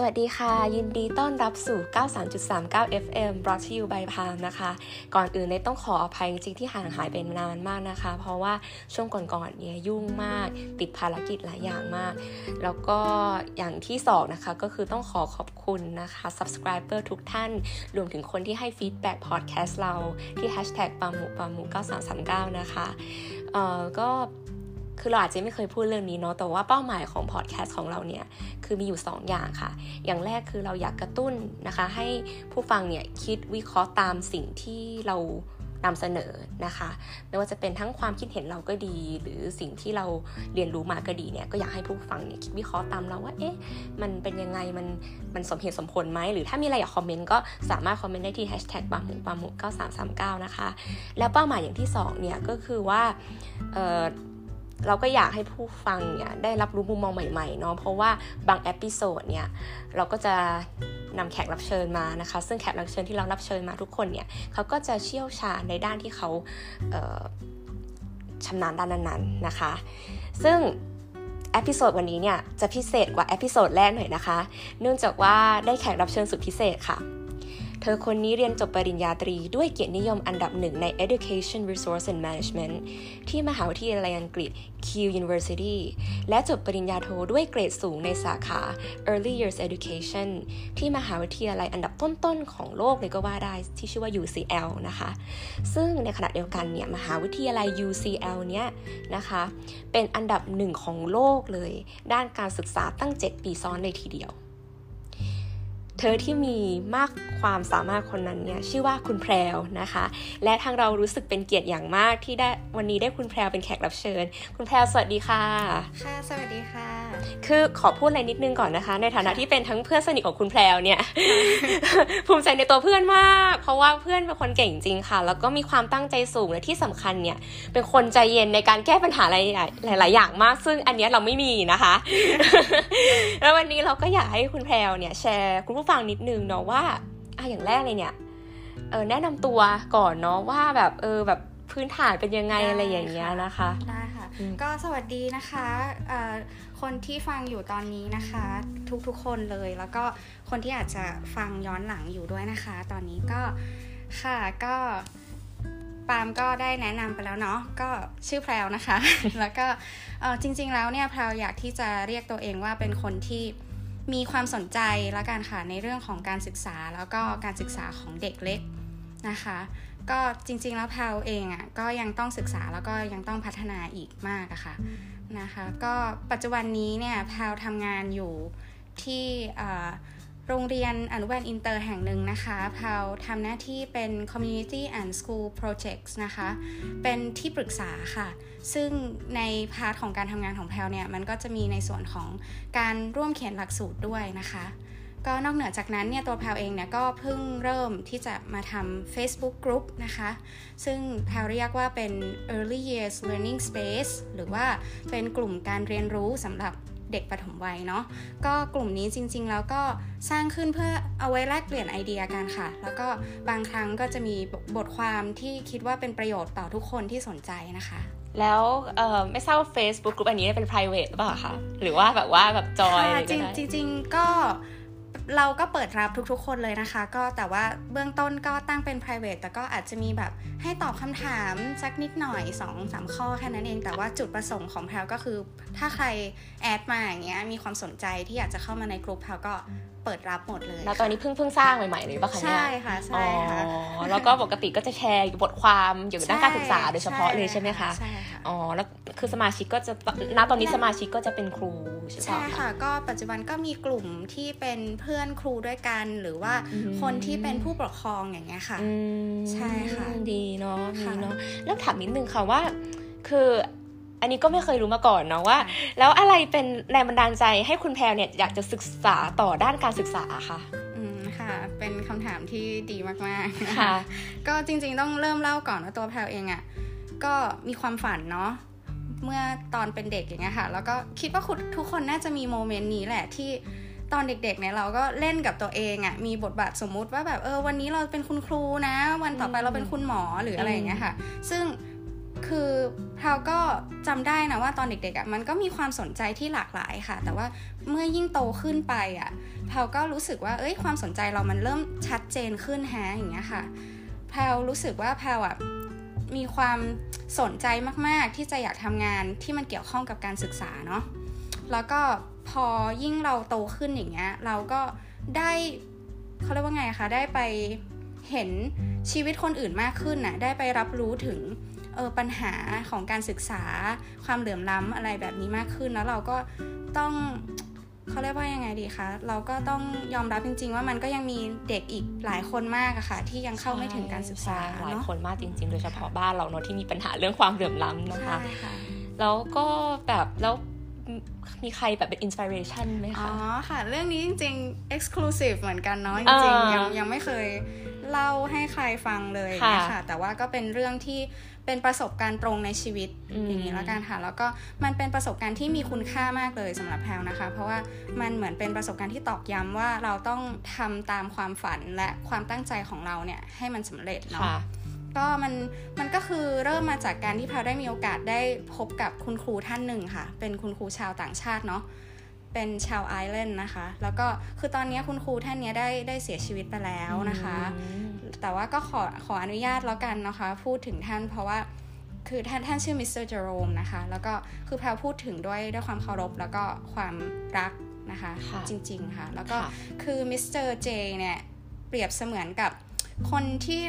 สวัสดีค่ะ ยินดีต้อนรับสู่ 93.39 FM brought to you by Palm นะคะ ก่อนอื่นเลยต้องขออภัยจริงที่ห่างหายไปนานมากนะคะ เพราะว่าช่วงก่อนๆเนี่ยยุ่งมาก ติดภารกิจหลายอย่างมาก แล้วก็อย่างที่สองนะคะก็คือต้องขอขอบคุณนะคะ subscriber ทุกท่าน รวมถึงคนที่ให้ feedback podcast เราที่ hashtag ปาหมูปาหมู9339 นะคะ เอ่อก็ คือเราอาจจะไม่เคยพูดเรื่องนี้เนาะแต่ว่าเป้าหมายของพอดแคสต์ของเราเนี่ยคือมีอยู่ 2 อย่างค่ะ อย่างแรกคือเราอยากกระตุ้นนะคะ ให้ผู้ฟังเนี่ยคิดวิเคราะห์ตามสิ่งที่เรานำเสนอนะคะ ไม่ว่าจะเป็นทั้งความคิดเห็นเราก็ดี หรือสิ่งที่เราเรียนรู้มาก็ดีเนี่ยก็อยากให้ผู้ฟังเนี่ยคิดวิเคราะห์ตามเราว่าเอ๊ะมันเป็นยังไงมันมันสมเหตุสมผลไหมหรือถ้ามีอะไรอยากคอมเมนต์ก็สามารถคอมเมนต์ได้ที่ hashtag ปาหมูปาหมู9339 นะคะ แล้วเป้าหมายอย่างที่2เนี่ยก็คือว่า เราก็อยากให้ผู้ฟังเนี่ยได้รับรู้มุมมองใหม่ๆเนาะเพราะว่าบาง episode เนี่ยเราก็จะนำแขกรับเชิญมานะคะ ซึ่งแขกรับเชิญที่เรารับเชิญมาทุกคนเนี่ยเขาก็จะเชี่ยวชาญในด้านที่เขาชำนาญด้านนั้นๆนะคะ ซึ่ง episode วันนี้เนี่ยจะพิเศษกว่า episode แรกหน่อยนะคะ เนื่องจากว่าได้แขกรับเชิญสุดพิเศษค่ะ เธอคนนี้เรียนจบปริญญาตรีด้วยเกียรตินิยมอันดับหนึ่งใน Education Resource and Management ที่มหาวิทยาลัยอังกฤษ Kew University และจบปริญญาโทด้วยเกรดสูงในสาขา Early Years Education ที่มหาวิทยาลัยอันดับต้นๆ ของโลกเลยก็ว่าได้ที่ชื่อว่า UCL นะคะ ซึ่งในขณะเดียวกันเนี่ยมหาวิทยาลัย UCL เนี่ยนะคะเป็นอันดับหนึ่งของโลกเลย ด้านการศึกษาตั้ง 7 ปีซ้อนเลยทีเดียว เธอที่มีมากความสามารถคนนั้นเนี่ยชื่อว่าคุณแพรวนะคะ และทางเรารู้สึกเป็นเกียรติอย่างมากที่ได้วันนี้ได้คุณแพรวเป็นแขกรับเชิญ คุณแพรวสวัสดีค่ะ ค่ะ สวัสดีค่ะ คือขอพูดอะไรนิดนึงก่อนนะคะ ในฐานะที่เป็นทั้งเพื่อนสนิทของคุณแพรวเนี่ยภูมิใจในตัวเพื่อนมาก เพราะว่าเพื่อนเป็นคนเก่งจริงค่ะ แล้วก็มีความตั้งใจสูงและที่สำคัญเนี่ยเป็นคนใจเย็นในการแก้ปัญหาหลายหลายๆอย่างมาก ซึ่งอันเนี้ยเราไม่มีนะคะ แล้ววันนี้เราก็อยากให้คุณแพรวเนี่ยแชร์คุณผู้ฟังนิดนึงเนาะว่าอะอย่างแรกเลยเนี่ยเออแนะนำตัวก่อนเนาะว่าแบบเออแบบพื้นฐานเป็นยังไงได้อะไรอย่างเงี้ยนะคะได้ค่ะอืมก็สวัสดีนะคะเอ่อคนที่ฟังอยู่ตอนนี้นะคะ ทุกๆคนเลย แล้วก็คนที่อาจจะฟังย้อนหลังอยู่ด้วยนะคะ ตอนนี้ก็ค่ะก็ปาล์มก็ได้แนะนำไปแล้วเนาะก็ชื่อแพรวนะคะ แล้วก็เอ่อจริงๆแล้วเนี่ยแพรวอยากที่จะเรียกตัวเองว่าเป็นคนที่ มีความสนใจละกันค่ะในเรื่องของการศึกษาแล้วก็การศึกษาของเด็กเล็กนะคะ ก็จริงๆแล้วแพลวเองอะ่ะก็ยังต้องศึกษาแล้วก็ยังต้องพัฒนาอีกมากอะค่ะนะคะ ก็ปัจจุบันนี้เนี่ยแพลวทำงานอยู่ที่อ่อ โรงเรียนอนุบาลอินเตอร์แห่งหนึ่งนะคะแพลวทำหน้าที่เป็น community and school projects นะคะ เป็นที่ปรึกษาค่ะ ซึ่งในพาร์ตของการทำงานของแพลวเนี่ย มันก็จะมีในส่วนของการร่วมเขียนหลักสูตรด้วยนะคะ ก็นอกเหนือจากนั้นเนี่ย ตัวแพลวเองเนี่ย ก็เพิ่งเริ่มที่จะมาทำ Facebook Group นะคะ ซึ่งแพลวเรียกว่าเป็น Early Years Learning Space หรือว่าเป็นกลุ่มการเรียนรู้สำหรับ เด็กปฐมวัยเนาะก็กลุ่มนี้จริง ๆ แล้วก็สร้างขึ้นเพื่อเอาไว้แลกเปลี่ยนไอเดียกันค่ะ แล้วก็บางครั้งก็จะมีบทความที่คิดว่าเป็นประโยชน์ต่อทุกคนที่สนใจนะคะ แล้วเออไม่ทราบว่า Facebook กลุ่มอันนี้เป็น private หรือเปล่าคะหรือว่าแบบว่าแบบจอยค่ะอะไรจก็ริงได้จริงๆก็ เราก็เปิดรับทุกๆ คนเลยนะคะ ก็แต่ว่าเบื้องต้นก็ตั้งเป็น private แต่ก็อาจจะมีแบบให้ตอบคำถามสักนิดหน่อย2อสามข้อแค่นั้นเอง แต่ว่าจุดประสงค์ของแพลก็คือ ถ้าใครแอดมาอย่างเงี้ยมีความสนใจที่อยากจะเข้ามาในกลุ่มแพลก็ เปิดรับหมดเลยแล้วตอนนี้เพิ่งเพิ่งสร้างใหม่ๆเลยปะคะเนี่ยใช่ค่ะใช่ค่ะอ๋อแล้วก็ปกติก็จะแชร์บทความเกี่ยวกับด้านการศึกษาโดยเฉพาะเลยใช่ไหมคะใช่ค่ะอ๋อแล้วคือสมาชิกก็จะณตอนนี้สมาชิกก็จะเป็นครูใช่ปะใช่ค่ะ ก็ปัจจุบันก็มีกลุ่มที่เป็นเพื่อนครูด้วยกัน หรือว่าคนที่เป็นผู้ปกครองอย่างเงี้ยค่ะอืมใช่ค่ะดีเนาะดีค่ะเนาะแล้วถามนิดนึงค่ะว่าคือ อันนี้ก็ไม่เคยรู้มาก่อนเนาะว่าค่ะแล้วอะไรเป็นแรงบันดาลใจให้คุณแพรเนี่ยอยากจะศึกษาต่อด้านการศึกษาค่ะอืมค่ะเป็นคำถามที่ดีมากๆค่ะ ก็จริงๆต้องเริ่มเล่าก่อนว่าตัวแพลวเองอะ่ะก็มีความฝันเนาะเมื่อตอนเป็นเด็กอย่างเงี้ยค่ะ แล้วก็คิดว่าคุณทุกคนน่าจะมีโมเมนต์นี้แหละที่ตอนเด็กๆเนี่ยเราก็เล่นกับตัวเองอะ่ะมีบทบาทสมมุติว่าแบบเออวันนี้เราเป็นคุณครูนะ วันต่อไปอืมเราเป็นคุณหมอหรืออะไรอย่างเงี้ยค่ะ ซึ่ง คือเราก็จำได้นะว่าตอนเด็กๆอะ่ะมันก็มีความสนใจที่หลากหลายค่ะ แต่ว่าเมื่อยิ่งโตขึ้นไปอะ่ะเราก็รู้สึกว่าเอ้ยความสนใจเรามันเริ่มชัดเจนขึ้นแฮะอย่างเงี้ยค่ะแพลรู้สึกว่าแพลอะมีความสนใจมากๆ ที่จะอยากทำงานที่มันเกี่ยวข้องกับการศึกษาเนาะแล้วก็พอยิ่งเราโตขึ้นอย่างเงี้ยเราก็ได้เขาเรียกว่าไงคะได้ไปเห็นชีวิตคนอื่นมากขึ้นน่ะได้ไปรับรู้ถึง เออปัญหาของการศึกษาความเหลื่อมล้ำอะไรแบบนี้มากขึ้น แล้วเราก็ต้องเขาเรียกว่ายังไงดีคะ เราก็ต้องยอมรับจริง ๆ ว่ามันก็ยังมีเด็กอีกหลายคนมากอะค่ะ ที่ยังเข้าไม่ถึงการศึกษาหลายคนมากจริง ๆ โดยเฉพาะบ้านเราเนาะที่มีปัญหาเรื่องความเหลื่อมล้ำนะคะ แล้วก็แบบแล้วมีใครแบบเป็นอินสปิเรชันไหมคะ อ๋อค่ะ เรื่องนี้จริงๆ exclusive เหมือนกันเนาะจริงๆยังยังไม่เคยเล่าให้ใครฟังเลยนะคะแต่ว่าก็เป็นเรื่องที่ เป็นประสบการณ์ตรงในชีวิตอย่างนี้แล้วกันค่ะ แล้วก็มันเป็นประสบการณ์ที่มีคุณค่ามากเลยสำหรับแพลนะคะ เพราะว่ามันเหมือนเป็นประสบการณ์ที่ตอกย้ำว่าเราต้องทำตามความฝันและความตั้งใจของเราเนี่ยให้มันสำเร็จเนาะก็มันมันก็คือเริ่มมาจากการที่แพลได้มีโอกาสได้พบกับคุณครูท่านหนึ่งค่ะ เป็นคุณครูชาวต่างชาติเนาะ เป็นชาวไอร์แลนด์นะคะ แล้วก็คือตอนนี้คุณครูท่านนี้ได้ได้เสียชีวิตไปแล้วนะคะ แต่ว่าก็ขอขออนุญาตแล้วกันนะคะ พูดถึงท่านเพราะว่าคือท่านท่านชื่อมิสเตอร์เจอโรมนะคะ แล้วก็คือแพลวพูดถึงด้วยด้วยความเคารพแล้วก็ความรักนะคะคะจริง ๆ ค่ะ แล้วก็คือมิสเตอร์เจเนี่ยเปรียบเสมือนกับคนที่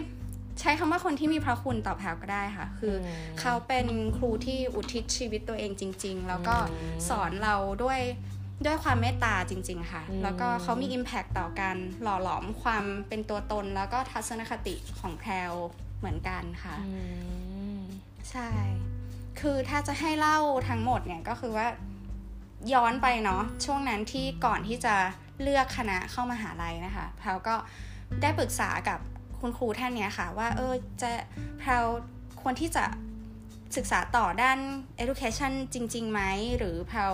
ใช้คำว่าคนที่มีพระคุณต่อแพลก็ได้ค่ะ คือเขาเป็นครูที่อุทิศชีวิตตัวเองจริง ๆ แล้วก็สอนเราด้วย ด้วยความเมตตาจริง ๆ ค่ะ แล้วก็เขามี Impact ต่อการหล่อหลอมความเป็นตัวตนแล้วก็ทัศนคติของแพลวเหมือนกันค่ะใช่ คือถ้าจะให้เล่าทั้งหมดเนี่ยก็คือว่าย้อนไปเนาะช่วงนั้นที่ก่อนที่จะเลือกคณะเข้ามาหาลัยนะคะแพลก็ได้ปรึกษากับคุณครูท่านเนี้ยค่ะ ว่าเออจะแพลควรที่จะศึกษาต่อด้าน education จริงๆไหมหรือแพล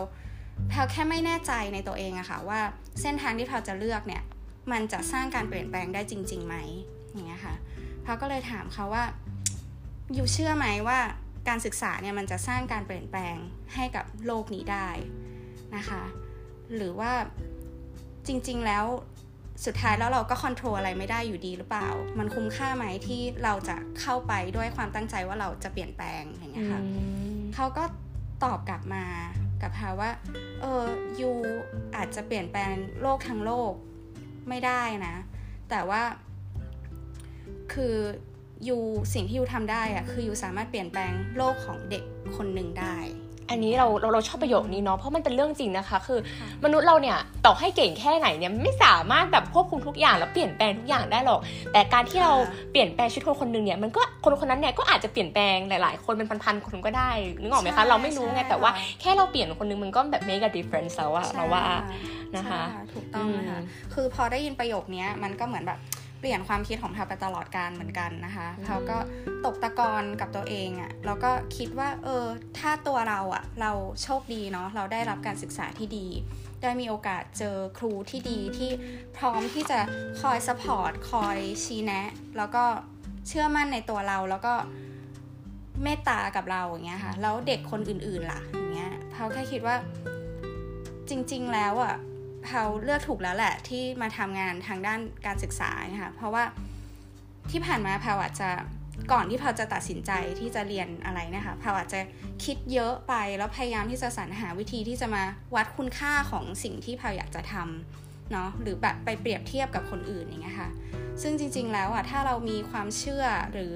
แพลแค่ไม่แน่ใจในตัวเองอะค่ะว่าเส้นทางที่แพลจะเลือกเนี่ยมันจะสร้างการเปลี่ยนแปลงได้จริงๆไหมอย่างเงี้ยค่ะแพลก็เลยถามเขาว่าอยู่เชื่อไหมว่าการศึกษาเนี่ยมันจะสร้างการเปลี่ยนแปลงให้กับโลกนี้ได้นะคะหรือว่าจริงๆแล้วสุดท้ายแล้วเราก็คอนโทรลอะไรไม่ได้อยู่ดีหรือเปล่า มันคุ้มค่าไหมที่เราจะเข้าไปด้วยความตั้งใจว่าเราจะเปลี่ยนแปลงอย่างเงี้ยค่ะเขาก็ตอบกลับมา กับพาว่าเออยูอาจจะเปลี่ยนแปลงโลกทั้งโลกไม่ได้นะ แต่ว่า คือยูสิ่งที่ยูทำได้อะคือยูสามารถเปลี่ยนแปลงโลกของเด็กคนหนึ่งได้ อันนี้เราเราเราชอบประโยคนี้เนาะเพราะมันเป็นเรื่องจริงนะคะ คือ มนุษย์เราเนี่ยต่อให้เก่งแค่ไหนเนี่ยไม่สามารถแบบควบคุมทุกอย่างแล้วเปลี่ยนแปลงทุกอย่างได้หรอก แต่การที่เราเปลี่ยนแปลงชีวิตคนคนหนึ่งเนี่ยมันก็คนคนนั้นเนี่ยก็อาจจะเปลี่ยนแปลงหลายๆ คนเป็นพันๆคนก็ได้นึกออกไหมคะเราไม่รู้ไงแต่ว่าแค่เราเปลี่ยนคนนึงมันก็แบบ make a difference แล้วอะเราว่านะคะถูกต้องนะคะคือพอได้ยินประโยคนี้มันก็เหมือนแบบ ปลี่ยนความคิดของเธอไปตลอดการเหมือนกันนะคะเขาก็ตกตะกอนกับตัวเองอะ่ะแล้วก็คิดว่าเออถ้าตัวเราอะ่ะเราโชคดีเนาะเราได้รับการศึกษาที่ดี ได้มีโอกาสเจอครูที่ดีที่พร้อมที่จะคอย support คอยชี้แนะ แล้วก็เชื่อมั่นในตัวเราแล้วก็เมตตากับเราอย่างเงี้ยค่ะแล้วเด็กคนอื่นๆล่ะอย่างเงี้ยก็แค่คิดว่าจริง ๆ แล้วอะ่ะ เราเลือกถูกแล้วแหละ ที่มาทำงานทางด้านการศึกษานะคะเพราะว่าที่ผ่านมาเผาอาจจะก่อนที่เผาจะตัดสินใจที่จะเรียนอะไรนะคะเผาอาจจะคิดเยอะไปแล้วพยายามที่จะสรรหาวิธีที่จะมาวัดคุณค่าของสิ่งที่เผาอยากจะทำเนาะหรือแบบไปเปรียบเทียบกับคนอื่นอย่างเงี้ยค่ะซึ่งจริง ๆ แล้วอะถ้าเรามีความเชื่อหรือ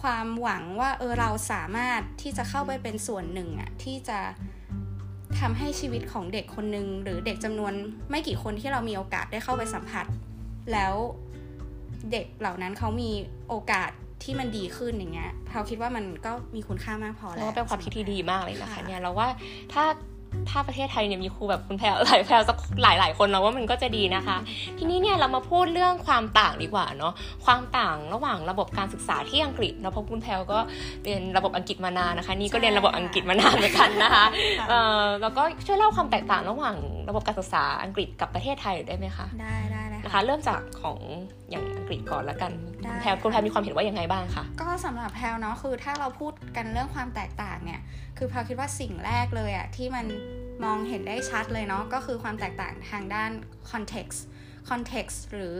ความหวังว่าเออเราสามารถที่จะเข้าไปเป็นส่วนหนึ่งอะที่จะ ทำให้ชีวิตของเด็กคนหนึ่งหรือเด็กจำนวนไม่กี่คนที่เรามีโอกาสได้เข้าไปสัมผัส แล้วเด็กเหล่านั้นเขามีโอกาสที่มันดีขึ้นอย่างเงี้ยเขาคิดว่ามันก็มีคุณค่ามากพอแล้วก็เป็นความคิดที่ดีมากเลยนะคะเนี่ยเราว่าถ้า ถ้าประเทศไทยเนี่ยมีครูแบบคุณแพรหลายแพรสักหลายหลายคนเราว่ามันก็จะดีนะคะ ทีนี้เนี่ยเรามาพูดเรื่องความต่างดีกว่าเนาะความต่างระหว่างระบบการศึกษาที่อังกฤษนะเพราะคุณแพรก็เรียนระบบอังกฤษมานานนะคะ นี่ก็เรียนระบบอังกฤษมานานเหมือนกันนะคะเอ่อแล้วก็ช่วยเล่าความแตกต่างระหว่างระบบการศึกษาอังกฤษกับประเทศไทยได้ไหมคะได้ได้เลยนะคะเริ่มจากของอย่างอังกฤษก่อนละกันแพลคุณแพลมีความเห็นว่ายังไงบ้างคะก็สำหรับแพลเนาะคือถ้าเราพูดกันเรื่องความแตกต่างเนี่ยคือแพลคิดว่าสิ่งแรกเลยอะที่มัน มองเห็นได้ชัดเลยเนาะก็คือความแตกต่างทางด้าน context context หรือ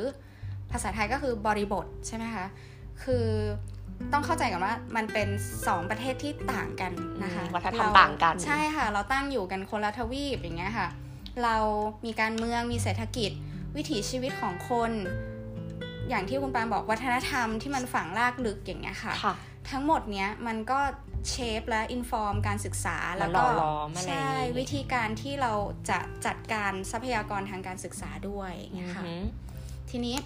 ภาษาไทยก็คือบริบทใช่ไหมคะคือต้องเข้าใจกันว่ามันเป็น 2 ประเทศที่ต่างกันนะคะวัฒนธรรมต่างกัน ใช่ค่ะ เราตั้งอยู่กันคนละทวีปอย่างเงี้ยค่ะ เรามีการเมืองมีเศรษฐกิจ วิถีชีวิตของคน อย่างที่คุณปานบอกวัฒนธรรมที่มันฝังลากลึกอย่างเงี้ยค่ะ ทั้งหมดเนี้ยมันก็ เชฟและอินฟอร์มการศึกษาแล้วก็ใช่วิธีการที่เราจะจัดการทรัพยากรทางการศึกษาด้วยเงี้ยค่ะทีนี้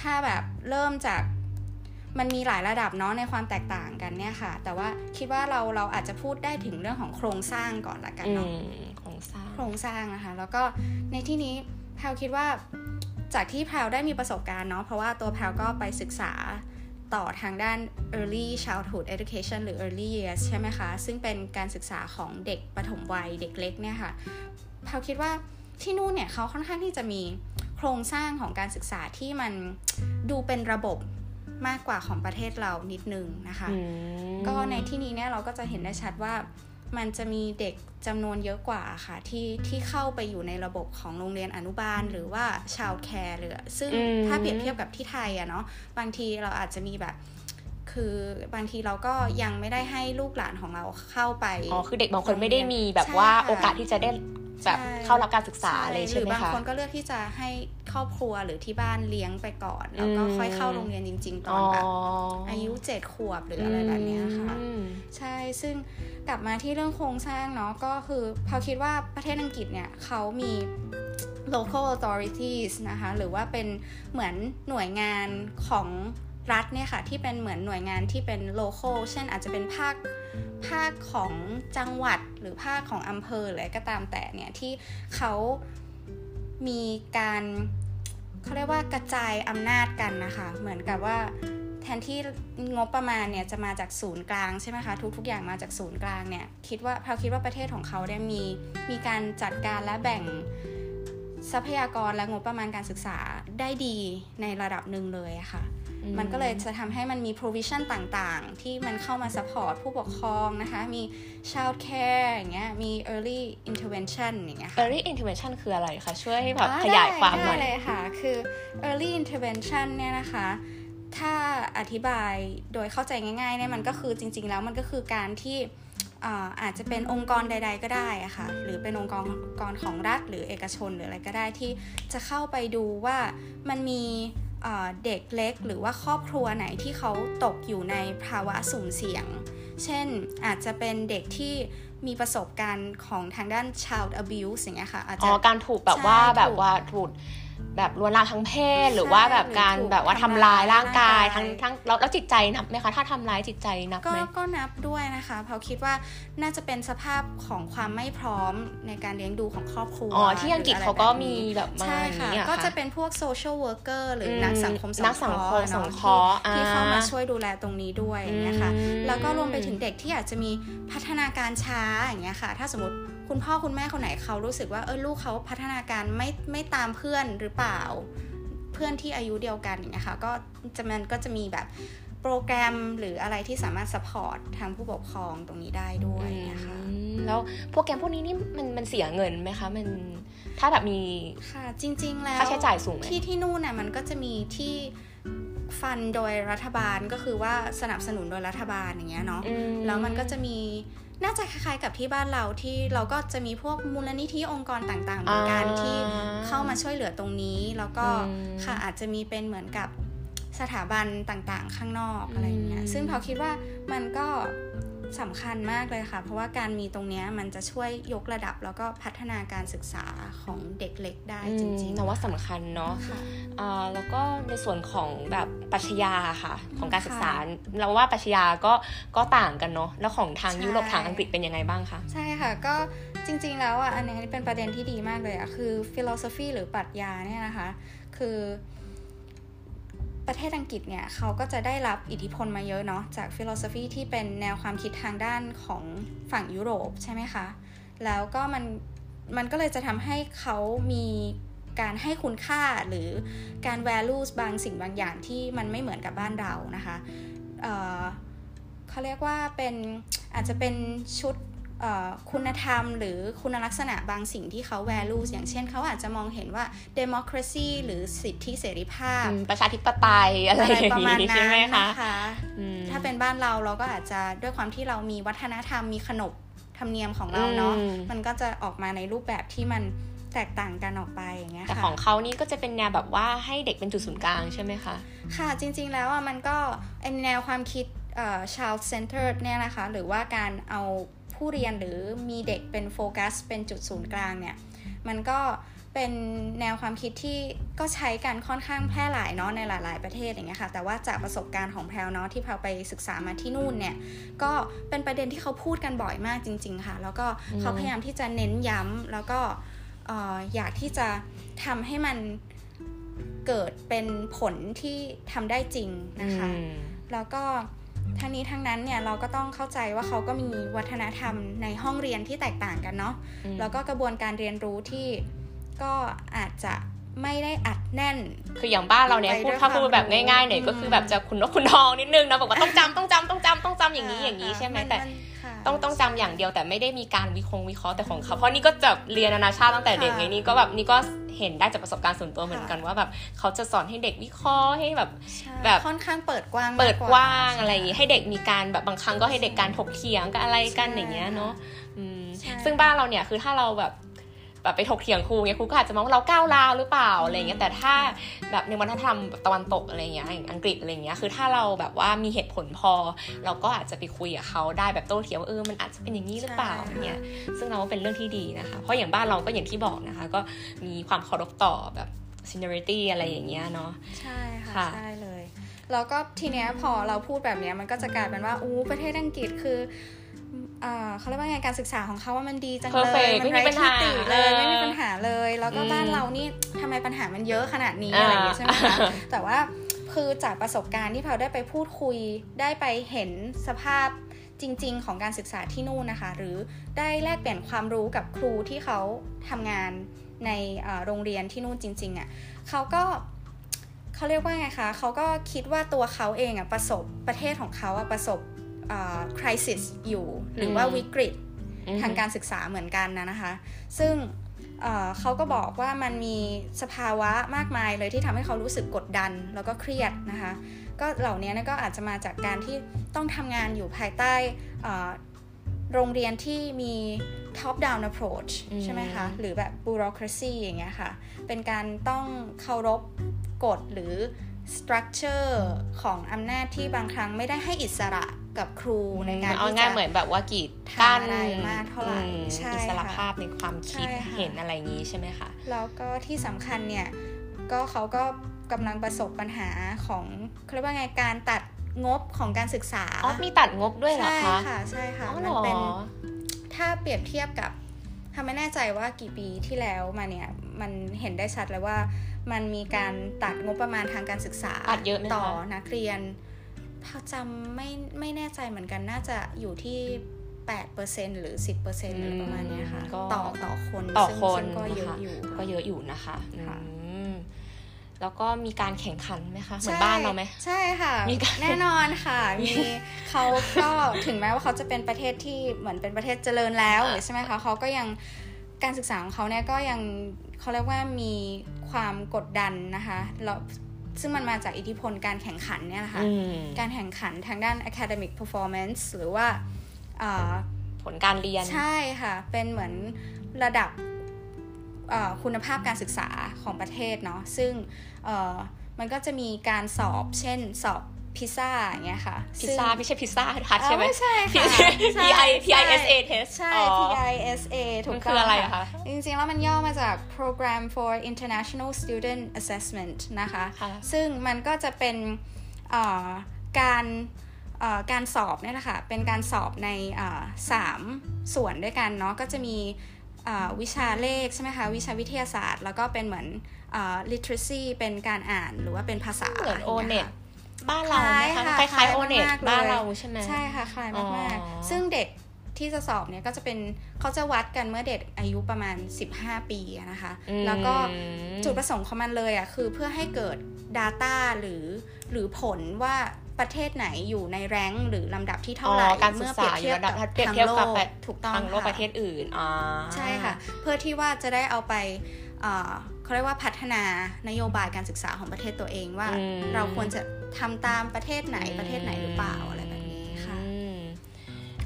ถ้าแบบเริ่มจากมันมีหลายระดับเนาะในความแตกต่างกันเนี่ยค่ะ แต่ว่าคิดว่าเราเราอาจจะพูดได้ถึงเรื่องของโครงสร้างก่อนละกันเนาะโครงสร้างโครงสร้างนะคะ แล้วก็ในที่นี้แพลคิดว่าจากที่แพลได้มีประสบการณ์เนาะเพราะว่าตัวแพลก็ไปศึกษา ต่อทางด้าน early childhood education หรือ early years ใช่ไหมคะ ซึ่งเป็นการศึกษาของเด็กปฐมวัยเด็กเล็กเนี่ยค่ะแพลคิดว่าที่นู่นเนี่ยเขาค่อนข้างที่จะมีโครงสร้างของการศึกษาที่มันดูเป็นระบบมากกว่าของประเทศเรานิดนึงนะคะ ก็ในที่นี้เนี่ยเราก็จะเห็นได้ชัดว่า มันจะมีเด็กจำนวนเยอะกว่าค่ะที่ที่เข้าไปอยู่ในระบบของโรงเรียนอนุบาล หรือว่าชาวแคร์หรือซึ่งถ้าเปรียบเทียบกับที่ไทยอะเนาะบางทีเราอาจจะมีแบบ คือบางทีเราก็ยังไม่ได้ให้ลูกหลานของเราเข้าไปอ๋อคือเด็กบางคนไม่ได้มีแบบว่าโอกาสที่จะได้ แบบเข้ารับการศึกษาเลยใช่ไหมคะหรือบางคนก็เลือกที่จะให้ครอบครัวหรือที่บ้านเลี้ยงไปก่อน แล้วก็ค่อยเข้าโรงเรียนจริง ๆ ตอนแบบอายุเจ็ดขวบหรืออะไรแบบนี้ค่ะใช่ซึ่งกลับมาที่เรื่องโครงสร้างเนาะก็คือพอคิดว่าประเทศอังกฤษเนี่ยเขามี local authorities นะคะ หรือว่าเป็นเหมือนหน่วยงานของรัฐเนี่ยค่ะ ที่เป็นเหมือนหน่วยงานที่เป็น local เช่นอาจจะเป็นภาค ภาคของจังหวัดหรือภาคของอำเภออะไรก็ตามแต่เนี่ยที่เขามีการเขาเรียกว่ากระจายอำนาจกันนะคะ เหมือนกับว่าแทนที่งบประมาณเนี่ยจะมาจากศูนย์กลางใช่ไหมคะทุกๆอย่างมาจากศูนย์กลางเนี่ยคิดว่าเราคิดว่าประเทศของเขาเนี่ยมีมีการจัดการและแบ่ง ทรัพยากรและงบประมาณการศึกษาได้ดีในระดับหนึ่งเลยค่ะ มันก็เลยจะทำให้มันมี provision ต่างๆ ที่มันเข้ามา support ผู้ปกครองนะคะ มี child care อย่างเงี้ย มี early intervention อย่างเงี้ยค่ะ early intervention คืออะไรคะ ช่วยแบบขยายความหน่อยเลยค่ะ คือ early intervention เนี่ยนะคะถ้าอธิบายโดยเข้าใจง่ายๆเนี่ยมันก็คือจริง ๆ แล้วมันก็คือการที่ อาจจะเป็นองค์กรใด ๆ ก็ได้ค่ะหรือเป็นองค์กรของรัฐ หรือเอกชนหรืออะไรก็ได้ที่จะเข้าไปดูว่ามันมีเด็กเล็กหรือว่าครอบครัวไหนที่เขาตกอยู่ในภาวะสุ่มเสี่ยง เช่นอาจจะเป็นเด็กที่มีประสบการณ์ของทางด้าน child abuse อย่างเงี้ยค่ะอาจจะการถูกแบบว่าแบบว่าถูก แบบลวนลามทั้งเพศหรือว่าแบบการแบบว่าทำลายร่างกายทั้งทั้งแล้วจิตใจนับไหมคะถ้าทำร้ายจิตใจนับไหมก็นับด้วยนะคะเพราะคิดว่าน่าจะเป็นสภาพของความไม่พร้อมในการเลี้ยงดูของครอบครัวอ๋อที่อังกฤษเขาก็มีแบบใช่ค่ะก็จะเป็นพวก social worker หรือนักสังคมสงเคราะห์ที่เข้ามาช่วยดูแลตรงนี้ด้วยอย่างเงี้ยค่ะแล้วก็รวมไปถึงเด็กที่อาจจะมีพัฒนาการช้าอย่างเงี้ยค่ะ ถ้าสมมติ คุณพ่อคุณแม่คนไหนเขารู้สึกว่าเออลูกเขาพัฒนาการไม่ไม่ตามเพื่อนหรือเปล่า เพื่อนที่อายุเดียวกันอย่างเงี้ยค่ะก็จะมันก็จะมีแบบโปรแกรมหรืออะไรที่สามารถสปอร์ตทางผู้ปกครองตรงนี้ได้ด้วยนะคะแล้วโปรแกรมพวกนี้นี่มันมันเสียเงินไหมคะมันถ้าแบบมีค่ะจริง ๆ แล้วค่าใช้จ่ายสูงไหมที่ที่นู่นน่ะมันก็จะมีที่ฟันโดยรัฐบาลก็คือว่าสนับสนุนโดยรัฐบาลอย่างเงี้ยเนาะแล้วมันก็จะมี น่าจะคล้ายๆกับที่บ้านเราที่เราก็จะมีพวกมูลนิธิองค์กรต่างๆเหมือนกันที่เข้ามาช่วยเหลือตรงนี้ แล้วก็ค่ะอาจจะมีเป็นเหมือนกับสถาบันต่างๆ ข้างนอกอะไรเงี้ยซึ่งเขาคิดว่ามันก็ สำคัญมากเลยค่ะ เพราะว่าการมีตรงนี้มันจะช่วยยกระดับแล้วก็พัฒนาการศึกษาของเด็กเล็กได้จริงๆนะว่าสำคัญเนาะะแล้วก็ในส่วนของแบบปัชญาค่ะ ของการศึกษา เราว่าปัชญาก็ก็ต่างกันเนาะแล้วของทางยุโรปทางอังกฤษเป็นยังไงบ้างคะใช่ค่ะก็จริง ๆ แล้วอะอันนี้เป็นประเด็นที่ดีมากเลยอะคือ philosophy หรือปรัชญาเนี่ยนะคะ คือ ประเทศอังกฤษเนี่ยเขาก็จะได้รับอิทธิพลมาเยอะเนาะจากฟิโลโซฟีที่เป็นแนวความคิดทางด้านของฝั่งยุโรปใช่ไหมคะ แล้วก็มันมันก็เลยจะทำให้เขามีการให้คุณค่าหรือการ values บางสิ่งบางอย่างที่มันไม่เหมือนกับบ้านเรานะคะ เเขาเรียกว่าเป็นอาจจะเป็นชุด คุณธรรมหรือคุณลักษณะบางสิ่งที่เขา values อย่างเช่นเขาอาจจะมองเห็นว่า democracy หรือสิทธิเสรีภาพ ประชาธิปไตยอะไรประมาณนั้นใช่ไหมคะถ้าเป็นบ้านเราเราก็อาจจะด้วยความที่เรามีวัฒนธรรมมีขนบธรรมเนียมของเราเนาะมันก็จะออกมาในรูปแบบที่มันแตกต่างกันออกไปอย่างเงี้ยค่ะแต่ของเขานี่ก็จะเป็นแนวแบบว่าให้เด็กเป็นจุดศูนย์กลางใช่ไหมคะ ค่ะจริงๆแล้วอะมันก็แนวความคิด child centered เนี่ยนะคะ หรือว่าการเอา ผู้เรียนหรือมีเด็กเป็นโฟกัสเป็นจุดศูนย์กลางเนี่ย มันก็เป็นแนวความคิดที่ก็ใช้กันค่อนข้างแพร่หลายเนาะในหลาย ๆ ประเทศอย่างเงี้ยค่ะ แต่ว่าจากประสบการณ์ของแพลวเนาะที่แพลวไปศึกษามาที่นู่นเนี่ย ก็เป็นประเด็นที่เขาพูดกันบ่อยมากจริง ๆ ค่ะ แล้วก็เขาพยายามที่จะเน้นย้ำแล้วก็อยากที่จะทำให้มันเกิดเป็นผลที่ทำได้จริงนะคะ แล้วก็ ทั้งนี้ทั้งนั้นเนี่ยเราก็ต้องเข้าใจว่าเขาก็มีวัฒนธรรมในห้องเรียนที่แตกต่างกันเนาะแล้วก็กระบวนการเรียนรู้ที่ก็อาจจะ ไม่ได้อัดแน่น คืออย่างบ้านเราเนี่ยพูดถ้าพูดแบบง่ายๆหน่อยก็คือแบบจะคุณนกคุณทองนิดนึงนะบอกว่าต้องจำต้องจำต้องจำต้องจำอย่างนี้อย่างนี้ใช่ไหมแต่ต้องต้องจำอย่างเดียวแต่ไม่ได้มีการวิเคราะห์วิเคราะห์แต่ของเขาเพราะนี่ก็จะเรียนนานาชาติตั้งแต่เด็กไงนี่ก็แบบนี่ก็เห็นได้จากประสบการณ์ส่วนตัวเหมือนกันว่าแบบเขาจะสอนให้เด็กวิเคราะห์ให้แบบแบบค่อนข้างเปิดกว้างเปิดกว้างอะไรอย่างนี้ให้เด็กมีการแบบบางครั้งก็ให้เด็กการถกเถียงกันอะไรกันอย่างเงี้ยเนาะซึ่งบ้านเราเนี่ยคือถ้าเราแบบ แบบไปถกเถียงครูเงี้ยครูก็อาจจะมองว่าเราก้าวร้าวหรือเปล่าอะไรเงี้ยแต่ถ้าแบบในวัฒนธรรมตะวันตกอะไรเงี้ยอย่างอังกฤษอะไรเงี้ยคือถ้าเราแบบว่ามีเหตุผลพอ เราก็อาจจะไปคุยกับเขาได้แบบโต้เถียงว่าเออมันอาจจะเป็นอย่างนี้หรือเปล่าเงี้ยซึ่งเราว่าเป็นเรื่องที่ดีนะคะเพราะอย่างบ้านเราก็อย่างที่บอกนะคะ ก็มีความเคารพต่อแบบ seniority อะไรอย่างเงี้ยเนาะใช่ค่ะใช่เลยแล้วก็ทีเนี้ยพอเราพูดแบบเนี้ยมันก็จะกลายเป็นว่าอู้ประเทศอังกฤษคือ เขาเรียกว่าไงการศึกษาของเขาว่ามันดีจังเลย มันไร้ที่ติเลย ไม่มีปัญหาเลย แล้วก็บ้านเรานี่ทำไมปัญหามันเยอะขนาดนี้อะไรอย่างเงี้ยใช่ไหมคะแต่ว่าคือจากประสบการณ์ที่เราได้ไปพูดคุย ได้ไปเห็นสภาพจริง ๆ ของการศึกษาที่นู่นนะคะ หรือได้แลกเปลี่ยนความรู้กับครูที่เขาทำงานในโรงเรียนที่นู่นจริงๆอะ่ะเขาก็เขาเรียกว่าไงคะเขาก็คิดว่าตัวเขาเองอะประสบประเทศของเขาอะประสบ คริสิสอยู่ หรือว่าวิกฤตทางการศึกษาเหมือนกันนะนะคะ ซึ่งเขาก็บอกว่ามันมีสภาวะมากมายเลยที่ทำให้เขารู้สึกกดดันแล้วก็เครียดนะคะ ก็เหล่านี้ก็อาจจะมาจากการที่ต้องทำงานอยู่ภายใต้โรงเรียนที่มี top down approach ใช่ไหมคะ หรือแบบ bureaucracy อย่างเงี้ยค่ะ เป็นการต้องเคารพกฎหรือ structure ของอำนาจที่บางครั้งไม่ได้ให้อิสระ กับครูในงานเอาง่ายเหมือนแบบว่ากีดกั้นอะไรมากเท่าไหร่อิสระภาพในความคิดเห็นอะไรอย่างนี้ใช่ไหมคะแล้วก็ที่สำคัญเนี่ยก็เขาก็กำลังประสบปัญหาของเขาเรียกว่าไงการตัดงบของการศึกษาอ๋อมีตัดงบด้วยเหรอคะใช่ค่ะใช่ค่ะมันเป็นถ้าเปรียบเทียบกับถ้าไม่แน่ใจว่ากี่ปีที่แล้วมาเนี่ยมันเห็นได้ชัดเลยว่ามันมีการตัดงบประมาณทางการศึกษาต่อนักเรียนพอ จำไม่ไม่แน่ใจเหมือนกันน่าจะอยู่ที่8%หรือ 10%หรือประมาณนี้ค่ะต่อต่อคนต่อคนก็เยอะอยู่ก็เยอะอยู่นะคะแล้วก็มีการแข่งขันไหมคะเหมือนบ้านเราไหมใช่ค่ะแน่นอนค่ะ มีเขาก็ถึงแม้ว่าเขาจะเป็นประเทศที่เหมือนเป็นประเทศเจริญแล้วใช่ไหมคะเขาก็ยังการศึกษาของเขาเนี่ยก็ยังเขาเรียกว่ามีความกดดันนะคะแล้ว ซึ่งมันมาจากอิทธิพลการแข่งขันเนี่ยนะคะการแข่งขันทางด้าน academic performance หรือว่าผลการเรียน ใช่ค่ะ เป็นเหมือนระดับคุณภาพการศึกษาของประเทศเนาะซึ่งมันก็จะมีการสอบเช่นสอบ พิซซ่าอย่างเงี้ยค่ะพิซซ่าไม่ใช่พิซซ่าทัชใช่ไหมไม่ใช่ค่ะ P I P I S A test ใช่ P I S A ถูกต้องคืออะไรคะจริงๆ แล้วมันย่อมาจาก Program for International Student Assessment นะคะ ซึ่งมันก็จะเป็นการการสอบเนี่ยนะคะเป็นการสอบในสามส่วนด้วยกันเนาะก็จะมีวิชาเลขใช่ไหมคะวิชาวิทยาศาสตร์ แล้วก็เป็นเหมือน literacy เป็นการอ่านหรือว่าเป็นภาษาเหมือนโอเน็ต บ้านเราไหมคะคล้ายๆโอเน็ตบ้านเราใช่ไหมใช่ค่ะคล้ายมากๆ ซึ่งเด็กที่จะสอบเนี่ยก็จะเป็นเขาจะวัดกันเมื่อเด็กอายุประมาณ 15 ปีนะคะอืมแล้วก็จุดประสงค์ของมันเลยอะคือเพื่อให้เกิด Data หรือหรือผลว่าประเทศไหนอยู่ในแรงค์หรือลำดับที่เท่าไหร่อ๋อการศึกษาเมื่อเปรียบเทียบกับเปรียบทางเทียบโลกับกแบบถูกต้องทางโลกค่ประเทศอื่นอ่าใช่ค่ะ เพื่อที่ว่าจะได้เอาไปเอ่อเขาเรียกว่าพัฒนานโยบายการศึกษาของประเทศตัวเองว่าอืมเราควรจะ ทำตามประเทศไหนประเทศไหนหรือเปล่า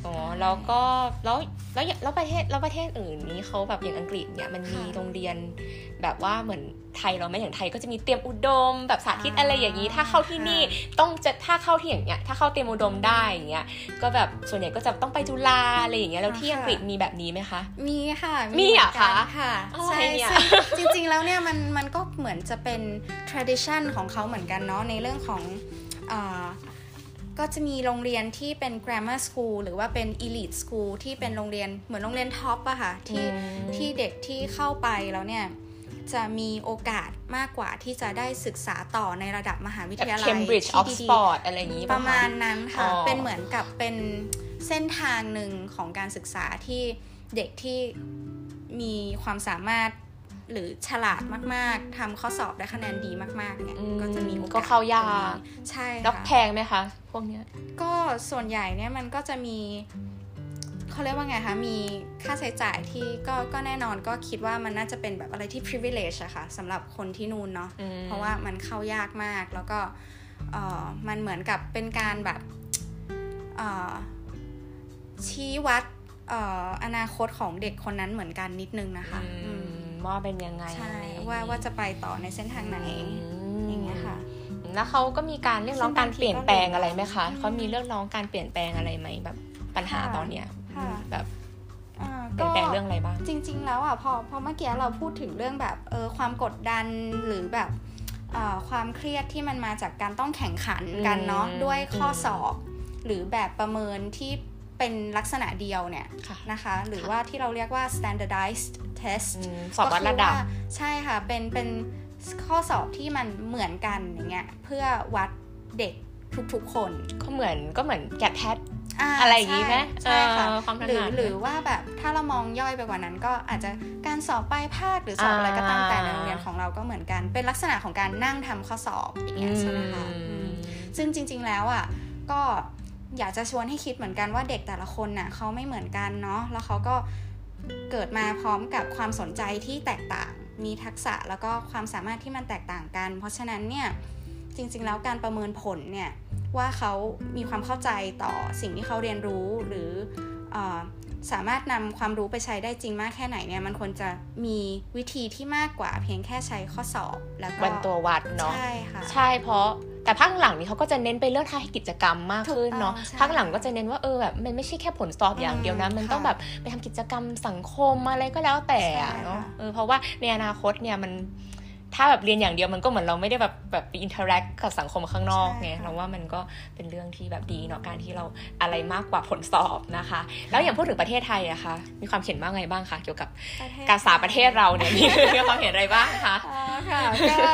อ๋อแล้วก็แล้วแล้วแล้วประเทศแล้วประเทศอื่นนี้เขาแบบอย่างอังกฤษเนี่ยมันมีค่ะโรงเรียนแบบว่าเหมือนไทยเราไหม่อย่างไทยก็จะมีเตรียมอุดม แบบสาธิตอ่าอะไรอย่างนี้ ถ้าเข้าที่นี่ต้องจะถ้าเข้าที่อย่างเงี้ยถ้าเข้าเตรียมอุดมได้อย่างเงี้ยก็แบบส่วนใหญ่ก็จะต้องไปจุฬาอะไรอย่างเงี้ยแล้วที่ค่ะอังกฤษมีแบบนี้ไหมคะ มีค่ะมีเหรอคะมืนกันค่ะอะไรใช่เนี่ยซึ่งจริงๆแล้วเนี่ยมันมันก็เหมือนจะเป็น tradition ของเขาเหมือนกันเนาะในเรื่องของเออ ก็จะมีโรงเรียนที่เป็น grammar school หรือว่าเป็น elite school ที่เป็นโรงเรียนเหมือนโรงเรียนท็อปอะค่ะที่อืมที่เด็กที่เข้าไปแล้วเนี่ยจะมีโอกาสมากกว่าที่จะได้ศึกษาต่อในระดับมหาวิแบบทยาลัยเคมบริดจ์อที่อกซดีฟอร์ดอะไรอย่างนี้ๆประมาณนั้นค่ะอ๋อเป็นเหมือนกับเป็นเส้นทางหนึ่งของการศึกษาที่เด็กที่มีความสามารถ หรือฉลาดมากๆทำข้อสอบได้คะแนนดีมากๆเนี่ยอืมก็จะมีโอกาสก็เข้ายากตรงนี้ใช่แล้วค่ะแพงไหมคะพวกเนี้ยก็ส่วนใหญ่เนี่ยมันก็จะมีเขาเรียกว่าไงคะมีค่าใช้จ่ายที่ก็ก็แน่นอนก็คิดว่ามันน่าจะเป็นแบบอะไรที่ privilege อะค่ะสำหรับคนที่นู่นเนาะอืมเพราะว่ามันเข้ายากมากแล้วก็เอ่อมันเหมือนกับเป็นการแบบเอ่อชี้วัดเอ่ออนาคตของเด็กคนนั้นเหมือนกันนิดนึงนะคะ อือืมมว่าเป็นยังไงใช่อะไรอย่งงี้ว่าว่าจะไปต่อในเส้นทางไหนมอย่างเงี้ยค่ะ แล้วเขาก็มีการเรียกร้องซึ่งการบางทีเปลี่ยนแปลงก็อะไรไหมคะอืมเขามีเรียกร้องการเปลี่ยนแปลงอะไรไหมแบบปัญหาค่ะตอนเนี้ยค่ะแบบอ่าเปลี่ยนแปลงเรื่องอะไรบ้าง จริง ๆ แล้วอะพอพอเมื่อกี้เราพูดถึงเรื่องแบบเออความกดดันหรือแบบเอ่อความเครียดที่มันมาจากการต้องแข่งขันกันเนาะอืมด้วยข้ออมสอบ หรือแบบประเมินที่ เป็นลักษณะเดียวเนี่ยค่ะนะคะ หรือค่ะว่าที่เราเรียกว่า standardized test อืมสอบวัดระดับก็คือว่าใช่ค่ะ เป็นเป็นข้อสอบที่มันเหมือนกันอย่างเงี้ยเพื่อวัดเด็กทุกๆคนก็เหมือนก็เหมือนแกะแพทาอะไรอย่างงี้ไหมใช่ค่ะเออความถหรือนัดหรือว่าแบบถ้าเรามองย่อยไปกว่านั้น ก็อาจจะการสอบปลายภาคหรือสอบอะไรก็ตามแต่ในโรงเรียนของเราก็เหมือนกัน เป็นลักษณะของการนั่งทำข้อสอบอย่างเงี้ยใช่ไหมคะอือืมมซึ่งจริง ๆแล้วอะก็ อยากจะชวนให้คิดเหมือนกันว่าเด็กแต่ละคนน่ะเขาไม่เหมือนกันเนาะแล้วเขาก็เกิดมาพร้อมกับความสนใจที่แตกต่าง มีทักษะแล้วก็ความสามารถที่มันแตกต่างกัน เพราะฉะนั้นเนี่ยจริงๆแล้วการประเมินผลเนี่ยว่าเขามีความเข้าใจต่อสิ่งที่เขาเรียนรู้หรือเออ สามารถนำความรู้ไปใช้ได้จริงมากแค่ไหนเนี่ยมันควรจะมีวิธีที่มากกว่าเพียงแค่ใช้ข้อสอบแล้วก็วันตัววัดเนาะใช่ค่ะใช่เพราะแต่ภาคหลังนี้เขาก็จะเน้นไปเรื่องทางกิจกรรมมากขึ้นเนาะถูกต้องใช่ภาคหลังก็จะเน้นว่าเออแบบมันไม่ใช่แค่ผลสอบอย่างเดียวนะอืมมันต้องค่ะแบบไปทำกิจกรรมสังคมอะไรก็แล้วแต่อะใช่ค่ะเนาะเออเพราะว่าในอนาคตเนี่ยมัน ถ้าแบบเรียนอย่างเดียวมันก็เหมือนเราไม่ได้แบบแบบไป interact กับสังคมข้างนอกไงเราว่ามันก็เป็นเรื่องที่แบบดีเนาะการที่เราอะไรมากกว่าผลสอบนะคะ แล้วอย่างพูดถึงประเทศไทยอะคะ มีความเห็นว่าไงบ้างคะเกี่ยวกับประเทศการศึกษาประเทศเราเนี่ยมีมีความเห็นอะไรบ้างคะอ๋อค่ะก็